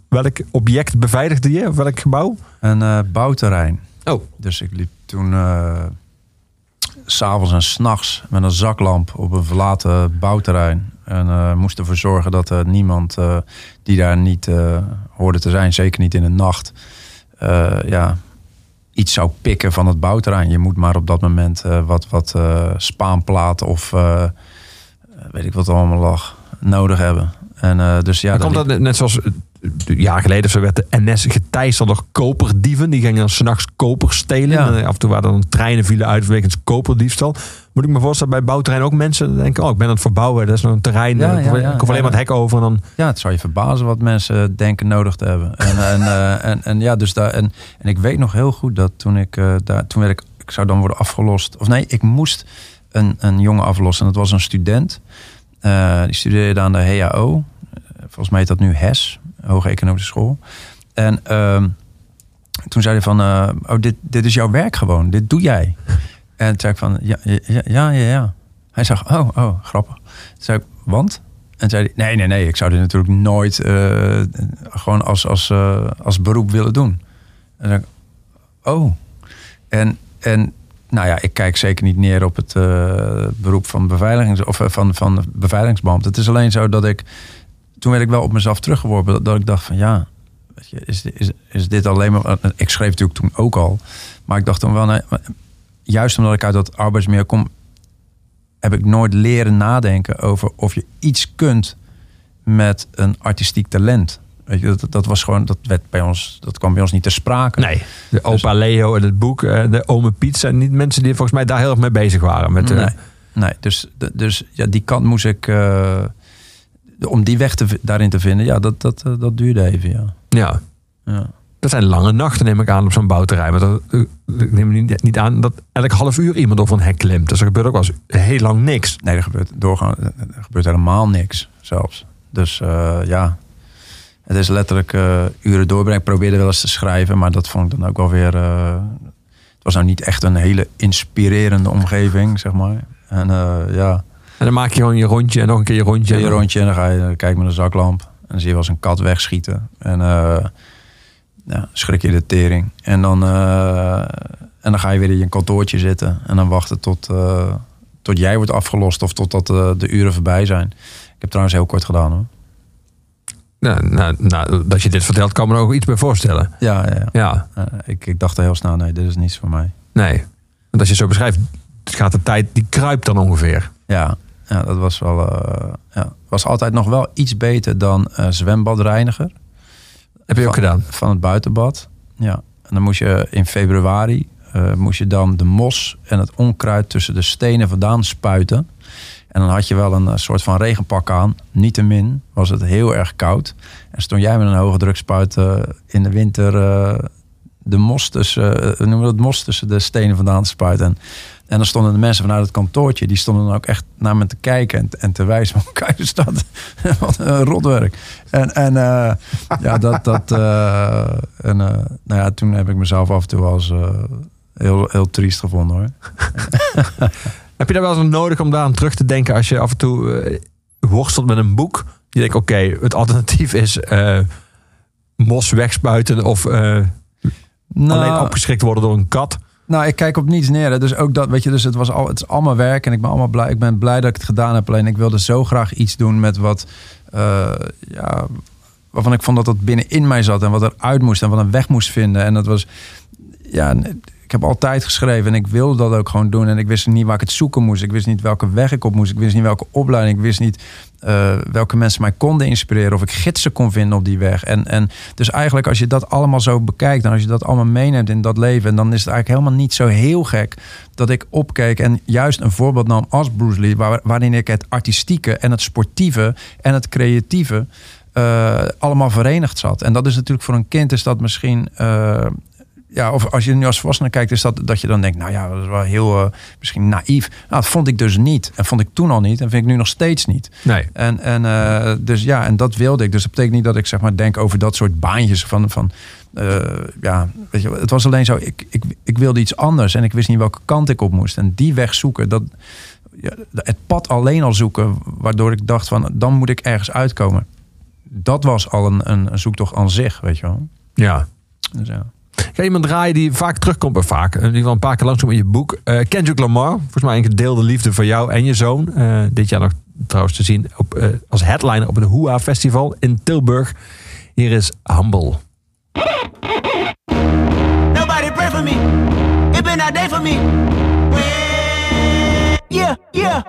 Welk object beveiligde je? Of welk gebouw? Een eh, bouwterrein. Oh. Dus ik liep toen s s'avonds en s'nachts met een zaklamp op een verlaten bouwterrein. En eh, moest ervoor zorgen dat er niemand die daar niet hoorde te zijn, zeker niet in de nacht, ja, iets zou pikken van het bouwterrein. Je moet maar op dat moment eh, wat, wat eh, spaanplaten of eh, weet ik wat er allemaal lag, nodig hebben. En dus ja, Maar daar komt liep- dat net zoals een jaar geleden of zo werd de NS geteisterd door koperdieven. Die gingen dan s'nachts koper stelen. Ja. Af en toe waren dan treinen vielen uit wegens koperdiefstal. Moet ik me voorstellen bij bouwterrein ook mensen denken... oh, ik ben aan het verbouwen, dat is een terrein. Ja, ik ja, hoef- ja, ik hoef alleen maar het hek over en dan... Ja, het zou je verbazen wat mensen denken nodig te hebben. En, (laughs) en, eh, en, en ja, dus daar. En, en ik weet nog heel goed dat toen ik eh, daar. Toen werd ik. Ik zou dan worden afgelost. Of nee, ik moest een, een jongen aflossen. En dat was een student. Eh, die studeerde aan de HAO. Eh, Volgens mij heet dat nu HES, Hoge Economische School. En ehm, toen zei hij van, eh, oh, dit, dit is jouw werk gewoon. Dit doe jij. En toen zei ik van, ja, ja, ja, ja. Hij zag, oh, oh, grappig. Toen zei ik, want? En zei hij, nee, nee, nee, ik zou dit natuurlijk nooit eh, gewoon als, als, eh, als beroep willen doen. En zei oh. En, en nou ja, ik kijk zeker niet neer op het eh, beroep van, beveiligings, of, van, van beveiligingsbeambte. Het is alleen zo dat ik, toen werd ik wel op mezelf teruggeworpen, dat, ik dacht van ja, is, is, is dit alleen maar... Ik schreef natuurlijk toen ook al. Maar ik dacht dan wel... nee, juist omdat ik uit dat arbeidsmeer kom... heb ik nooit leren nadenken over of je iets kunt met een artistiek talent. Weet je, dat, dat was gewoon, dat werd bij ons, dat kwam bij ons niet ter sprake. Nee, de opa Leo en het boek, eh, de ome Piet zijn niet mensen die volgens mij daar heel erg mee bezig waren. Met, eh, Nee, nee dus, dus ja, die kant moest ik. eh, om die weg te, daarin te vinden, ja, dat, dat, dat duurde even. Ja. ja. Ja. Dat zijn lange nachten, neem ik aan, op zo'n bouwterrein. Maar dat, eh, ik neem niet, niet aan dat elk half uur iemand over een hek klimt. Dus er gebeurt ook wel eens heel lang niks. Nee, er gebeurt, doorgaan, er gebeurt helemaal niks zelfs. Dus eh, ja, het is letterlijk eh, uren doorbrengen. Ik probeerde wel eens te schrijven, maar dat vond ik dan ook wel weer. het was nou niet echt een hele inspirerende omgeving, zeg maar. En ja, En dan maak je gewoon je rondje en nog een keer je rondje. je rondje en dan ga je dan kijk je met een zaklamp. En dan zie je wel eens een kat wegschieten. En ja, schrik je de tering. En dan, eh, en dan ga je weer in je kantoortje zitten. En dan wachten tot, eh, tot jij wordt afgelost of totdat eh, de uren voorbij zijn. Ik heb trouwens heel kort gedaan hoor. Nou, nou, nou, dat je dit vertelt, kan me er ook iets bij voorstellen. Ja, ja, ja. Ja, ik, ik dacht heel snel, nee, dit is niets voor mij. nee. Want als je het zo beschrijft, gaat de tijd, die kruipt dan ongeveer. Ja, ja dat was wel. ja, was altijd nog wel iets beter dan zwembadreiniger. Heb je ook van, gedaan? Van het buitenbad. Ja. En dan moest je in februari eh, moest je dan de mos en het onkruid tussen de stenen vandaan spuiten. En dan had je wel een eh, soort van regenpak aan. Niettemin was het heel erg koud. En stond jij met een hoge drukspuit eh, in de winter de mos tussen, noemen we dat, mos tussen de stenen vandaan te spuiten. En, en dan stonden de mensen vanuit het kantoortje, die stonden dan ook echt naar me te kijken en, en te wijzen van kijk eens dat, wat een rotwerk. En, en eh, ja, dat, dat en, eh, nou ja, toen heb ik mezelf af en toe als heel, heel triest gevonden hoor. (laughs) Heb je daar wel eens aan nodig om daar aan terug te denken als je af en toe worstelt met een boek? Je denkt, oké, het alternatief is mos wegspuiten of eh, alleen opgeschrikt worden door een kat. Nou, ik kijk op niets neer. Dus ook dat, weet je, dus het was al, het is allemaal werk en ik ben allemaal blij. Ik ben blij dat ik het gedaan heb. Alleen ik wilde zo graag iets doen met wat, eh, ja, waarvan ik vond dat dat binnenin mij zat en wat eruit moest en wat een weg moest vinden. En dat was, ja, ik heb altijd geschreven en ik wilde dat ook gewoon doen. En ik wist niet waar ik het zoeken moest. Ik wist niet welke weg ik op moest. Ik wist niet welke opleiding. Ik wist niet eh, welke mensen mij konden inspireren. Of ik gidsen kon vinden op die weg. En, en dus eigenlijk als je dat allemaal zo bekijkt. En als je dat allemaal meeneemt in dat leven. Dan is het eigenlijk helemaal niet zo heel gek dat ik opkeek. En juist een voorbeeld nam als Bruce Lee. Waar, waarin ik het artistieke en het sportieve en het creatieve. eh, allemaal verenigd zat. En dat is natuurlijk voor een kind is dat misschien eh, ja, of als je nu als volwassene kijkt, is dat dat je dan denkt, nou ja, dat is wel heel eh, misschien naïef. Nou, dat vond ik dus niet. En vond ik toen al niet. En vind ik nu nog steeds niet. Nee. En, en eh, dus ja, en dat wilde ik. Dus dat betekent niet dat ik zeg maar denk over dat soort baantjes van. van eh, ja, weet je, het was alleen zo. Ik, ik, ik wilde iets anders en ik wist niet welke kant ik op moest. En die weg zoeken, dat, ja, het pad alleen al zoeken, waardoor ik dacht van, dan moet ik ergens uitkomen. Dat was al een, een, een zoektocht aan zich, weet je wel. Ja. Dus ja. Ga iemand draaien die vaak terugkomt, bij vaak, ieder geval een paar keer langzaam in je boek. Eh Kendrick Lamar, volgens mij een gedeelde liefde voor jou en je zoon. Eh, dit jaar nog trouwens te zien op, eh, als headliner op het Hua Festival in Tilburg. Hier is Humble. Nobody pray for me. It been a day for me. Yeah, yeah.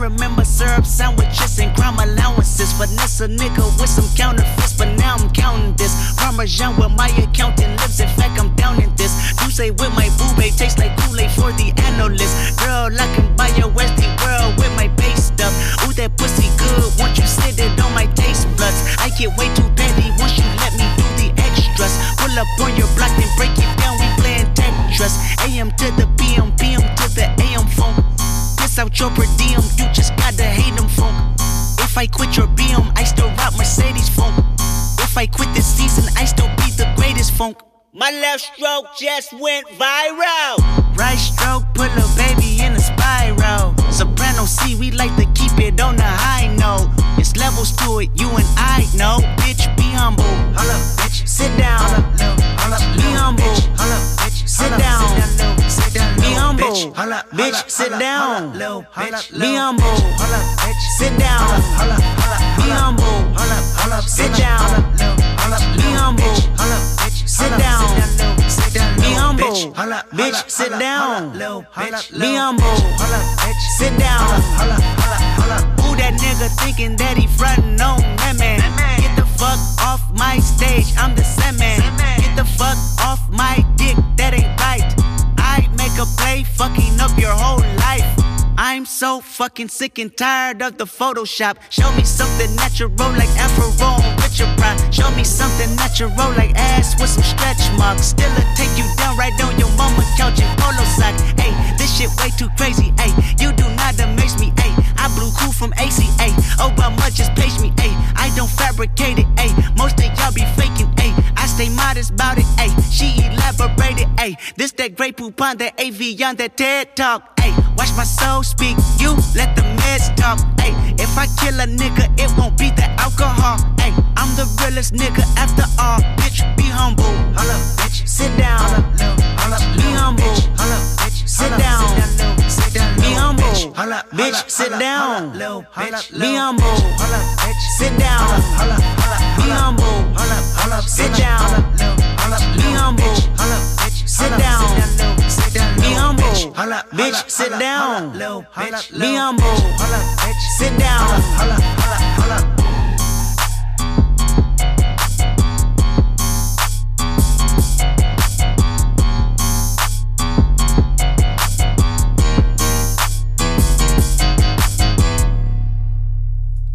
Remember syrup sandwiches and crime allowances. Finesse a nigga with some counterfeits, but now I'm counting this. Parmesan where my accountant lives. In fact, I'm down in this. You say with my boo babe tastes like Kool-Aid for the analyst. Girl, I can buy your Westie world with my base stuff. Ooh, that pussy good. Once you sit it on my taste buds, I get way too petty once you let me do the extras. Pull up on your block and break it down. We playing Tetris. AM to the PM, PM to the AM phone. Out your per diem, you just gotta hate them funk. If I quit your BM, I still rock Mercedes funk. If I quit this season, I still be the greatest funk. My left stroke just went viral. Right stroke put a baby in a spiral. Soprano C, we like to keep it on the high note. It's levels to it, you and I know. Bitch, be humble. Hold up, bitch. Sit down. Be humble sit down. Be humble, bitch, sit down. Be humble, sit down. Be humble, sit down. Be humble, sit down. Be humble, bitch, sit down. Be humble, sit down. Who that nigga thinking that he frontin' on that man? Get the fuck off my stage, I'm the same man. Get the fuck off my dick, that ain't right. I make a play, fucking up your whole life. I'm so fucking sick and tired of the Photoshop. Show me something natural like with your pride. Show me something natural like ass with some stretch marks. Still I take you down right on your mama couch in polo sock. Hey, this shit way too crazy. Hey, you do not amaze me. Hey, I blew cool from ACA. Obama just page me. Hey, I don't fabricate it. Hey, most of y'all be faking. Hey, I stay modest about it. Hey, she elaborated. Hey, this that great poop on that AV on that TED talk. Hey, watch my soul speak. You let the meds talk. Hey, if I kill a nigga, it won't be the alcohol. Hey, I'm the realest nigga after all. Bitch, be humble. Holla, bitch. Sit down. Be humble. Holla, bitch, sit down. Be humble. Bitch, sit down. Be humble. Sit down. Be humble. Holla bitch sit down. Be humble. Sit down. Be humble. Bitch, sit down. Be humble. Sit down.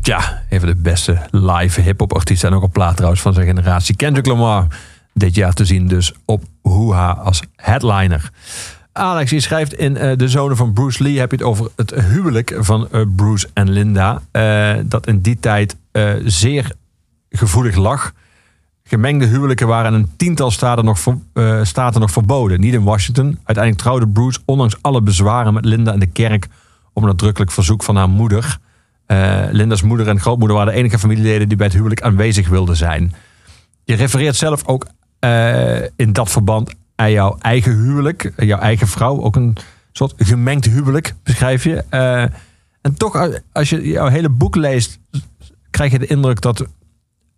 Ja, even de beste live hip-hop artiesten en ook op plaat trouwens van zijn generatie. Kendrick Lamar. Dit jaar te zien dus op Hoeha als headliner. Alex, je schrijft in eh, De Zonen van Bruce Lee... heb je het over het huwelijk van eh, Bruce en Linda. eh, dat in die tijd zeer gevoelig lag. Gemengde huwelijken waren in een tiental staten nog, nog verboden. Niet in Washington. Uiteindelijk trouwde Bruce ondanks alle bezwaren met Linda in de kerk... op een nadrukkelijk verzoek van haar moeder. Linda's moeder en grootmoeder waren de enige familieleden... die bij het huwelijk aanwezig wilden zijn. Je refereert zelf ook in dat verband aan jouw eigen huwelijk. Jouw eigen vrouw. Ook een soort gemengd huwelijk, beschrijf je. Eh, en toch, als je jouw hele boek leest... krijg je de indruk dat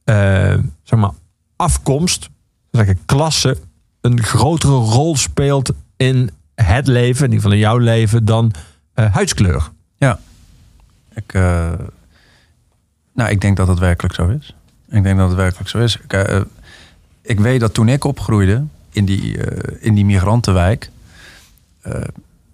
eh, zeg maar, afkomst, zeg ik, klasse... een grotere rol speelt in het leven... in ieder geval in jouw leven, dan eh, huidskleur. Ja. Ik, eh, nou, ik denk dat het werkelijk zo is. Ik denk dat het werkelijk zo is. Ik, eh, ik weet dat toen ik opgroeide in die, eh, in die migrantenwijk... eh,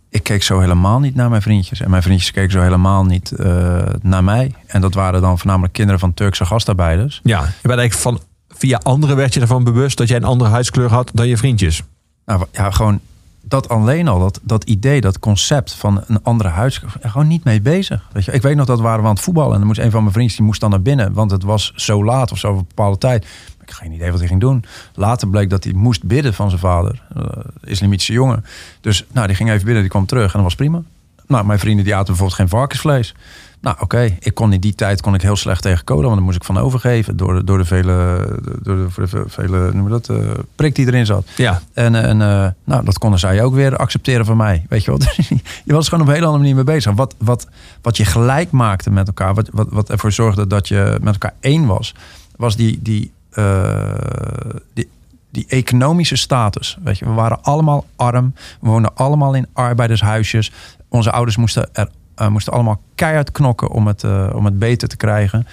ik keek zo helemaal niet naar mijn vriendjes. En mijn vriendjes keken zo helemaal niet eh, naar mij. En dat waren dan voornamelijk kinderen van Turkse gastarbeiders. Ja, je bent eigenlijk van... Via anderen werd je ervan bewust dat jij een andere huidskleur had dan je vriendjes. Nou ja, gewoon dat alleen al, dat, dat idee, dat concept van een andere huis, gewoon niet mee bezig. Weet je? Ik weet nog dat we waren aan het voetballen en dan moest een van mijn vriendjes die moest dan naar binnen, want het was zo laat of zo op een bepaalde tijd. Ik geen idee wat hij ging doen. Later bleek dat hij moest bidden van zijn vader, uh, islamitische jongen. Dus nou, die ging even bidden, die kwam terug en dat was prima. Nou, mijn vrienden die aten bijvoorbeeld geen varkensvlees. Nou, oké, ik kon in die tijd kon ik heel slecht tegen cola, want daar moest ik van overgeven door de, door de vele, door de, de vele, noem dat, uh, prik die erin zat. Ja. En, en uh, nou, dat konden zij ook weer accepteren van mij. Weet je wat? (laughs) je was gewoon op een hele andere manier mee bezig. Wat, wat, wat je gelijk maakte met elkaar, wat, wat, wat ervoor zorgde dat je met elkaar één was, was die, die, die, die economische status. Weet je, we waren allemaal arm. We woonden allemaal in arbeidershuisjes. Onze ouders moesten er uh, moesten allemaal keihard knokken om het, uh, om het beter te krijgen.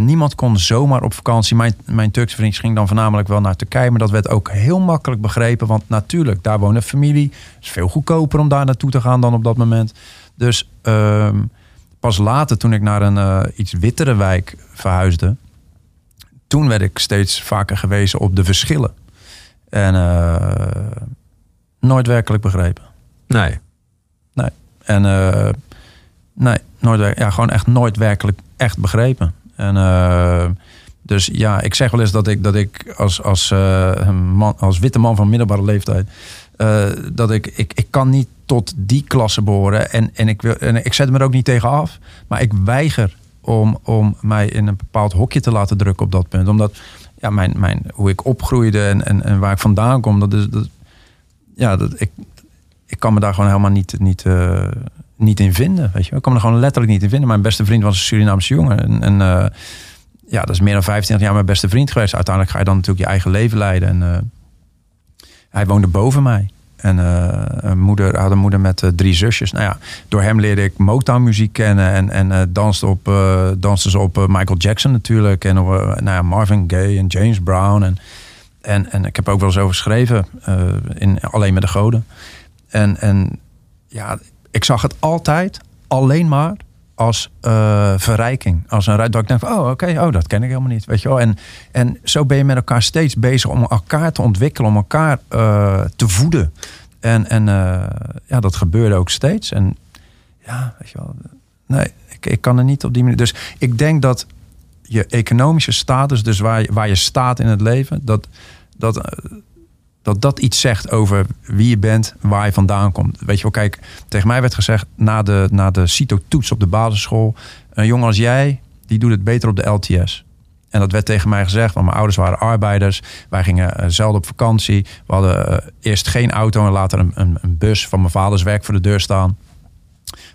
Niemand kon zomaar op vakantie. Mijn, mijn Turkse vriendjes ging dan voornamelijk wel naar Turkije. Maar dat werd ook heel makkelijk begrepen. Want natuurlijk, daar woont een familie. Het is veel goedkoper om daar naartoe te gaan dan op dat moment. Dus ehm, pas later, toen ik naar een iets wittere wijk verhuisde. Toen werd ik steeds vaker gewezen op de verschillen. En uh, nooit werkelijk begrepen. Nee. Nee. En uh, Nee, nooit, ja, gewoon echt nooit werkelijk echt begrepen. En uh, dus ja, ik zeg wel eens dat ik, dat ik als, als, man, als witte man van middelbare leeftijd, dat ik, ik, ik kan niet tot die klasse behoren. En, en, ik, wil, en ik zet me er ook niet tegen af. Maar ik weiger om, om mij in een bepaald hokje te laten drukken op dat punt. Omdat ja, mijn, mijn, hoe ik opgroeide en, en, en waar ik vandaan kom, dat is. Dat, ja, dat, ik, ik kan me daar gewoon helemaal niet. niet niet in vinden. Weet je. Ik kwam er gewoon letterlijk niet in vinden. Mijn beste vriend was een Surinaamse jongen. En, uh, ja, dat is meer dan 25 jaar mijn beste vriend geweest. Uiteindelijk ga je dan natuurlijk je eigen leven leiden. En uh, hij woonde boven mij. En eh, een moeder, had een moeder met eh, drie zusjes. Nou ja, door hem leerde ik Motown muziek kennen. En, en eh, danste, op, danste ze op Michael Jackson natuurlijk. En op, nou ja, Marvin Gaye en James Brown. En, en, en ik heb ook wel eens over geschreven. in Alleen met de Goden. En, en ja, ik zag het altijd alleen maar als eh, verrijking. Als een dat ik denk oh oké, oh, dat ken ik helemaal niet. Weet je wel? En, en zo ben je met elkaar steeds bezig om elkaar te ontwikkelen, om elkaar eh, te voeden. En, en eh, ja, dat gebeurde ook steeds. En ja, weet je wel, nee, ik, ik kan er niet op die manier. Dus ik denk dat je economische status, dus waar, je- waar je staat in het leven, dat dat, dat dat iets zegt over wie je bent, waar je vandaan komt. Weet je wel, kijk, tegen mij werd gezegd na de, na de CITO-toets op de basisschool, een jongen als jij, die doet het beter op de LTS. En dat werd tegen mij gezegd, want mijn ouders waren arbeiders. Wij gingen eh, zelden op vakantie. We hadden eh, eerst geen auto en later een, een, een bus van mijn vaders werk voor de deur staan.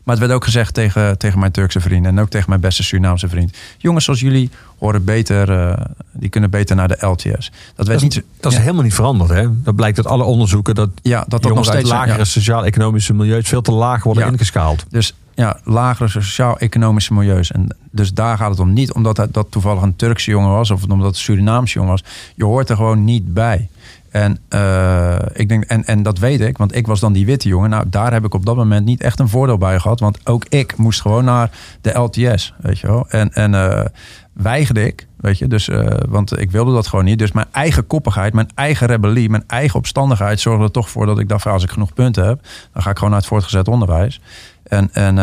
Maar het werd ook gezegd tegen, tegen mijn Turkse vrienden en ook tegen mijn beste Surinaamse vriend. Jongens zoals jullie horen beter, eh, die kunnen beter naar de LTS. Dat werd Dat is, niet. dat is ja. helemaal niet veranderd. Hè? Dat blijkt uit alle onderzoeken dat, Ja, dat dat jongens nog steeds uit lagere ja. sociaal-economische milieus veel te laag worden Ja. ingeschaald. Dus ja, lagere sociaal-economische milieus. En dus daar gaat het om. Niet omdat dat, dat toevallig een Turkse jongen was of omdat het een Surinaamse jongen was. Je hoort er gewoon niet bij. En, eh, ik denk, en, en dat weet ik, want ik was dan die witte jongen. Nou, daar heb ik op dat moment niet echt een voordeel bij gehad. Want ook ik moest gewoon naar de LTS, weet je wel. En, en eh, weigerde ik, weet je. Dus, eh, want ik wilde dat gewoon niet. Dus mijn eigen koppigheid, mijn eigen rebellie, mijn eigen opstandigheid... zorgde er toch voor dat ik dacht, als ik genoeg punten heb... dan ga ik gewoon naar het voortgezet onderwijs. En, en,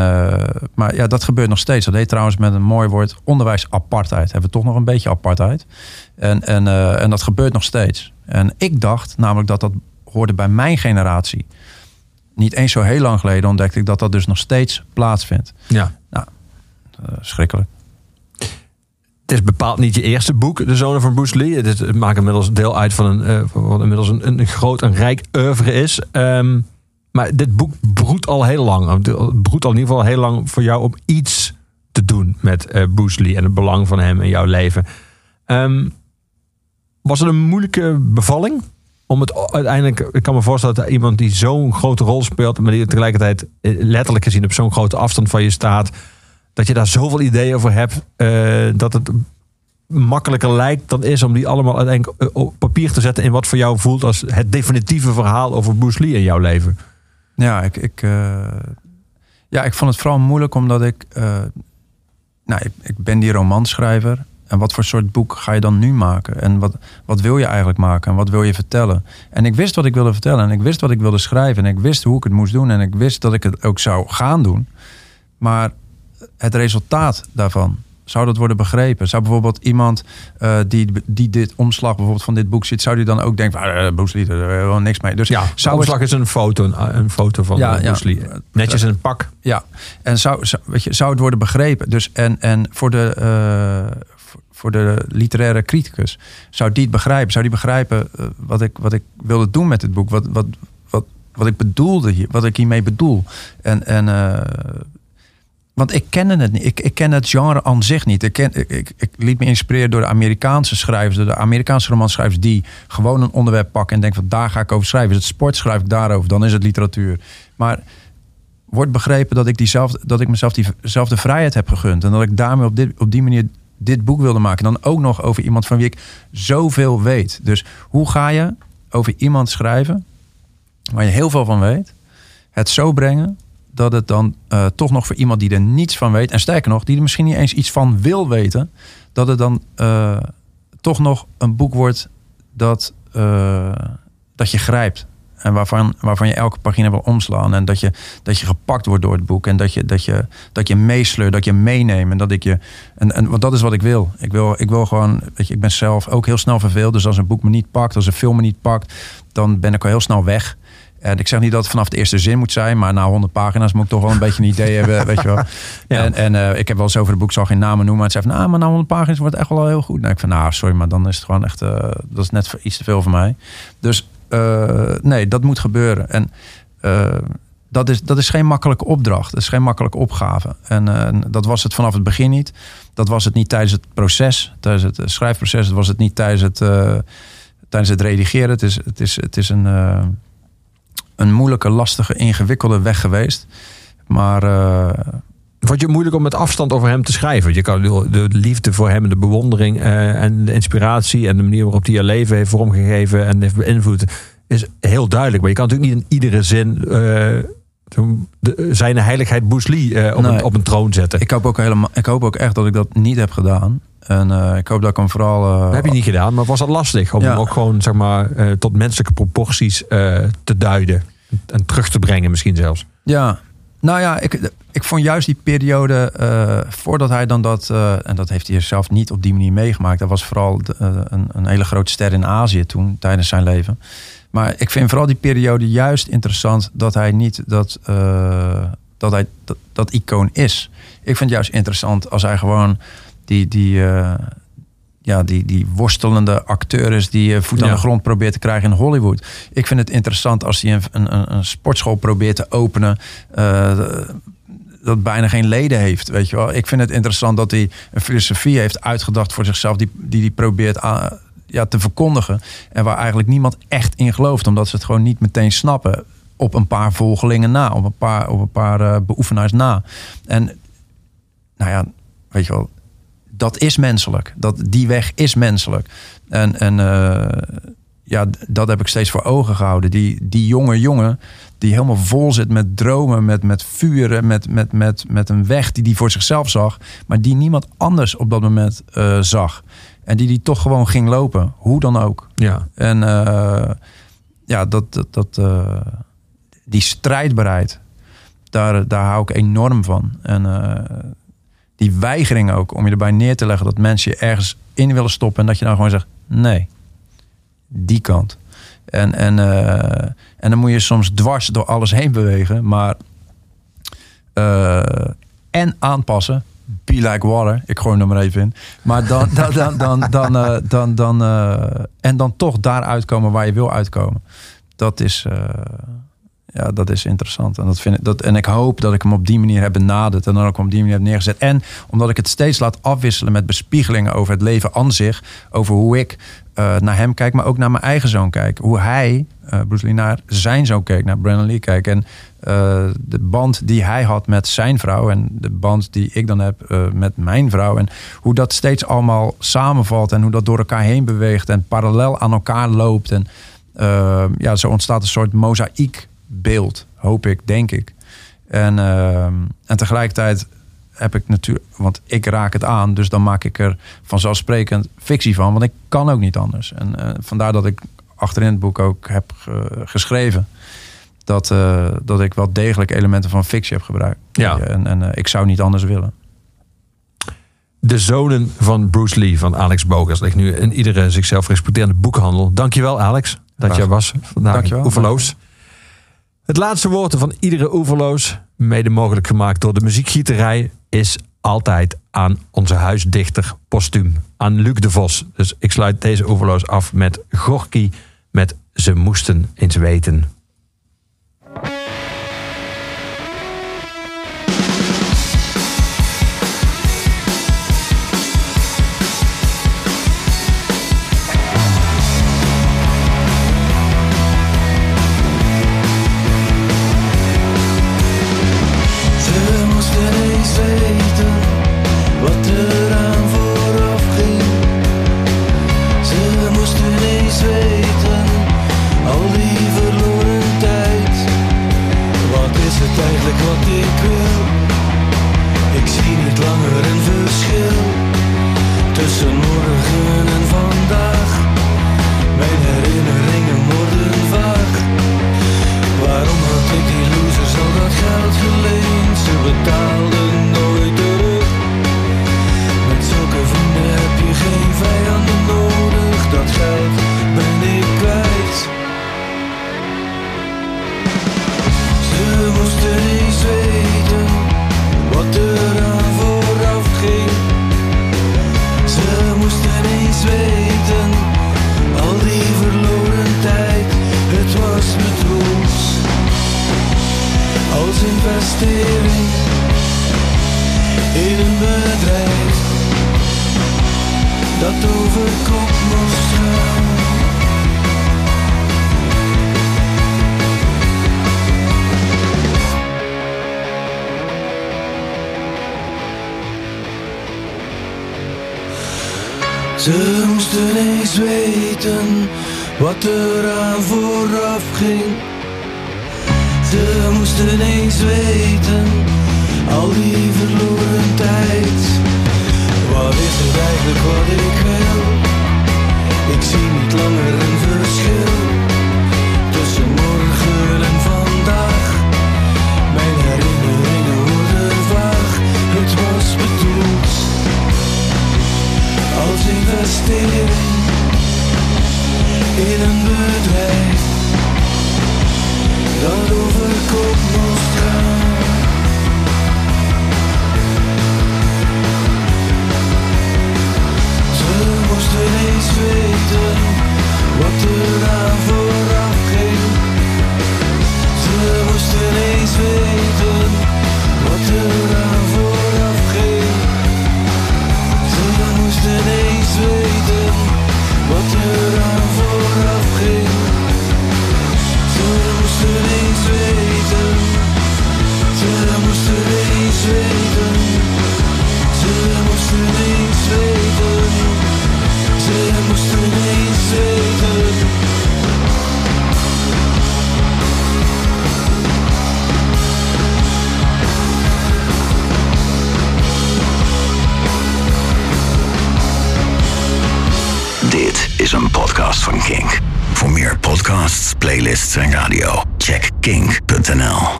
maar ja, dat gebeurt nog steeds. Dat heet trouwens met een mooi woord onderwijsapartheid. Hebben we toch nog een beetje apartheid. En, en, en dat gebeurt nog steeds. En ik dacht namelijk dat dat hoorde bij mijn generatie. Niet eens zo heel lang geleden ontdekte ik dat dat dus nog steeds plaatsvindt. Ja. Nou, eh, schrikkelijk. Het is bepaald niet je eerste boek, De Zonen van Bruce Lee. Het, maakt inmiddels deel uit van een, eh, van wat inmiddels een, een groot en rijk oeuvre is. Ehm, maar dit boek broedt al heel lang. Het broedt al in ieder geval heel lang voor jou om iets te doen met Bruce Lee en het belang van hem in jouw leven. Ehm, was het een moeilijke bevalling? Om het uiteindelijk, ik kan me voorstellen dat iemand die zo'n grote rol speelt, maar die tegelijkertijd eh, letterlijk gezien op zo'n grote afstand van je staat, dat je daar zoveel ideeën over hebt, eh, dat het makkelijker lijkt dan is om die allemaal uiteindelijk eh, op papier te zetten in wat voor jou voelt als het definitieve verhaal over Bruce Lee in jouw leven. Ja, ik, ik, ja, ik vond het vooral moeilijk omdat ik... nou, ik, ik ben die romanschrijver. En wat voor soort boek ga je dan nu maken? En wat, wat wil je eigenlijk maken? En wat wil je vertellen? En ik wist wat ik wilde vertellen. En ik wist wat ik wilde schrijven. En ik wist hoe ik het moest doen. En ik wist dat ik het ook zou gaan doen. Maar het resultaat daarvan, zou dat worden begrepen? Zou bijvoorbeeld iemand eh, die, die dit omslag bijvoorbeeld van dit boek ziet... zou die dan ook denken, van, ah, Bruce Lee, daar niks mee. Dus Ja, zou het- omslag is een foto, een, een foto van Ja, eh. Netjes in een pak. Ja, en zou, zou, weet je, zou het worden begrepen? Dus en, en voor, de, eh, voor- de literaire criticus, zou die het begrijpen? Zou die begrijpen eh, wat, ik, wat ik wilde doen met dit boek? Wat, wat, wat, wat ik bedoelde hier, wat ik hiermee bedoel? En, en eh, want ik kende het niet. Ik, ik ken het genre aan zich niet. Ik, ik, ik, liet me inspireren door de Amerikaanse schrijvers, door de Amerikaanse romanschrijvers die gewoon een onderwerp pakken en denken van daar ga ik over schrijven. Is het sport, schrijf ik daarover. Dan is het literatuur. Maar wordt begrepen dat ik, diezelfde, dat ik mezelf diezelfde vrijheid heb gegund. En dat ik daarmee op, dit, op die manier dit boek wilde maken. Dan ook nog over iemand van wie ik zoveel weet. Dus hoe ga je over iemand schrijven waar je heel veel van weet, het zo brengen dat het dan eh, toch nog voor iemand die er niets van weet, en sterker nog, die er misschien niet eens iets van wil weten, dat het dan eh, toch nog een boek wordt dat, eh, dat je grijpt. En waarvan, waarvan je elke pagina wil omslaan. En dat je, dat je gepakt wordt door het boek. En dat je, dat je, dat je meesleurt, dat je meeneemt. En dat ik je. En, en want dat is wat ik wil. Ik wil, ik wil gewoon. Weet je, ik ben zelf ook heel snel verveeld. Dus als een boek me niet pakt, als een film me niet pakt, dan ben ik al heel snel weg. En ik zeg niet dat het vanaf de eerste zin moet zijn, maar na 100 pagina's moet ik toch wel een beetje een idee hebben, (laughs) weet je wel. Ja. En, en eh, ik heb wel eens over het boek, zal geen namen noemen, maar het zei van, nou, maar na 100 pagina's wordt het echt wel heel goed. Nou, ik van, nou, sorry, maar dan is het gewoon echt, eh, dat is net iets te veel voor mij. Dus eh, nee, dat moet gebeuren. En eh, dat, is, dat is geen makkelijke opdracht, dat is geen makkelijke opgave. En eh, dat was het vanaf het begin niet. Dat was het niet tijdens het proces, tijdens het schrijfproces. Dat was het niet tijdens het, tijdens het redigeren. Het is, het is, het is een... een moeilijke, lastige, ingewikkelde weg geweest. Maar Vond je moeilijk om met afstand over hem te schrijven? Je kan de de liefde voor hem, en de bewondering eh, en de inspiratie en de manier waarop hij je leven heeft vormgegeven en heeft beïnvloed, is heel duidelijk. Maar je kan natuurlijk niet in iedere zin zo'n- de, zijn heiligheid Bruce Lee eh, op, Nee. een, op een troon zetten. ik, hoop ook helemaal, ik hoop ook echt dat ik dat niet heb gedaan. En ik hoop dat ik hem vooral... Dat heb je niet gedaan, maar was dat lastig om Ja. hem ook gewoon zeg maar, tot menselijke proporties te duiden en terug te brengen misschien zelfs? Ja, nou ja, ik, ik vond juist die periode eh, voordat hij dan dat, eh, en dat heeft hij zelf niet op die manier meegemaakt. Dat was vooral eh, een, een hele grote ster in Azië toen, tijdens zijn leven. Maar ik vind vooral die periode juist interessant dat hij niet dat, dat, hij, dat, icoon is. Ik vind het juist interessant als hij gewoon die, die, ja, die, die worstelende acteur is die eh, voet aan Ja. de grond probeert te krijgen in Hollywood. Ik vind het interessant als hij een, een, een- sportschool probeert te openen. eh, dat bijna geen leden heeft, weet je wel. Ik vind het interessant dat hij een filosofie heeft uitgedacht voor zichzelf... die die, die probeert aan- ja, te verkondigen. En waar eigenlijk niemand echt in gelooft... omdat ze het gewoon niet meteen snappen. Op een paar volgelingen na, op een paar, op een paar eh, beoefenaars na. En nou ja, weet je wel, dat is menselijk. Dat, die weg is menselijk. En, en eh, ja, dat heb ik steeds voor ogen gehouden. Die, die jonge jongen die helemaal vol zit met dromen, met, met vuren, met, met, met, met een weg die hij voor zichzelf zag, maar die niemand anders op dat moment eh, zag. En die die toch gewoon ging lopen, hoe dan ook. Ja. En eh, ja, dat, dat, dat, die strijdbaarheid, daar, daar hou ik enorm van. En die weigering ook om je erbij neer te leggen dat mensen je ergens in willen stoppen en dat je dan gewoon zegt: nee, die kant. En, en, eh, en dan moet je soms dwars door alles heen bewegen, maar eh, en aanpassen. Be like water. Ik gooi hem er maar even in. Maar dan, (laughs) dan, dan, dan, dan, eh, dan, dan, en dan toch daar uitkomen waar je wil uitkomen. Dat is, ja, dat is interessant. En, dat vind ik, dat, en ik hoop dat ik hem op die manier heb benaderd. En dan ook op die manier heb neergezet. En omdat ik het steeds laat afwisselen met bespiegelingen over het leven aan zich. Over hoe ik eh, naar hem kijk, maar ook naar mijn eigen zoon kijk. Hoe hij, eh Bruce Lee, naar zijn zoon keek. Naar Brandon Lee kijkt. En eh, de band die hij had met zijn vrouw. En de band die ik dan heb met mijn vrouw. En hoe dat steeds allemaal samenvalt. En hoe dat door elkaar heen beweegt. En parallel aan elkaar loopt. En ja, zo ontstaat een soort mozaïekbeeld. Hoop ik, denk ik. En, eh, en tegelijkertijd heb ik natuurlijk, want ik raak het aan, dus dan maak ik er vanzelfsprekend fictie van, want ik kan ook niet anders. En eh, vandaar dat ik achterin het boek ook heb ge- geschreven dat, eh, dat ik wel degelijk elementen van fictie heb gebruikt. Ja. En, en eh, ik zou niet anders willen. De zonen van Bruce Lee van Alex Bogers ligt nu in iedere zichzelf respecterende boekhandel. Dankjewel Alex dat Graag. jij was vandaag Dankjewel. Oeverloos. Het laatste woord van iedere Oeverloos, mede mogelijk gemaakt door de muziekgieterij, is altijd aan onze huisdichter postuum, aan Luc de Vos. Dus ik sluit deze Oeverloos af met Gorky met Ze moesten eens weten.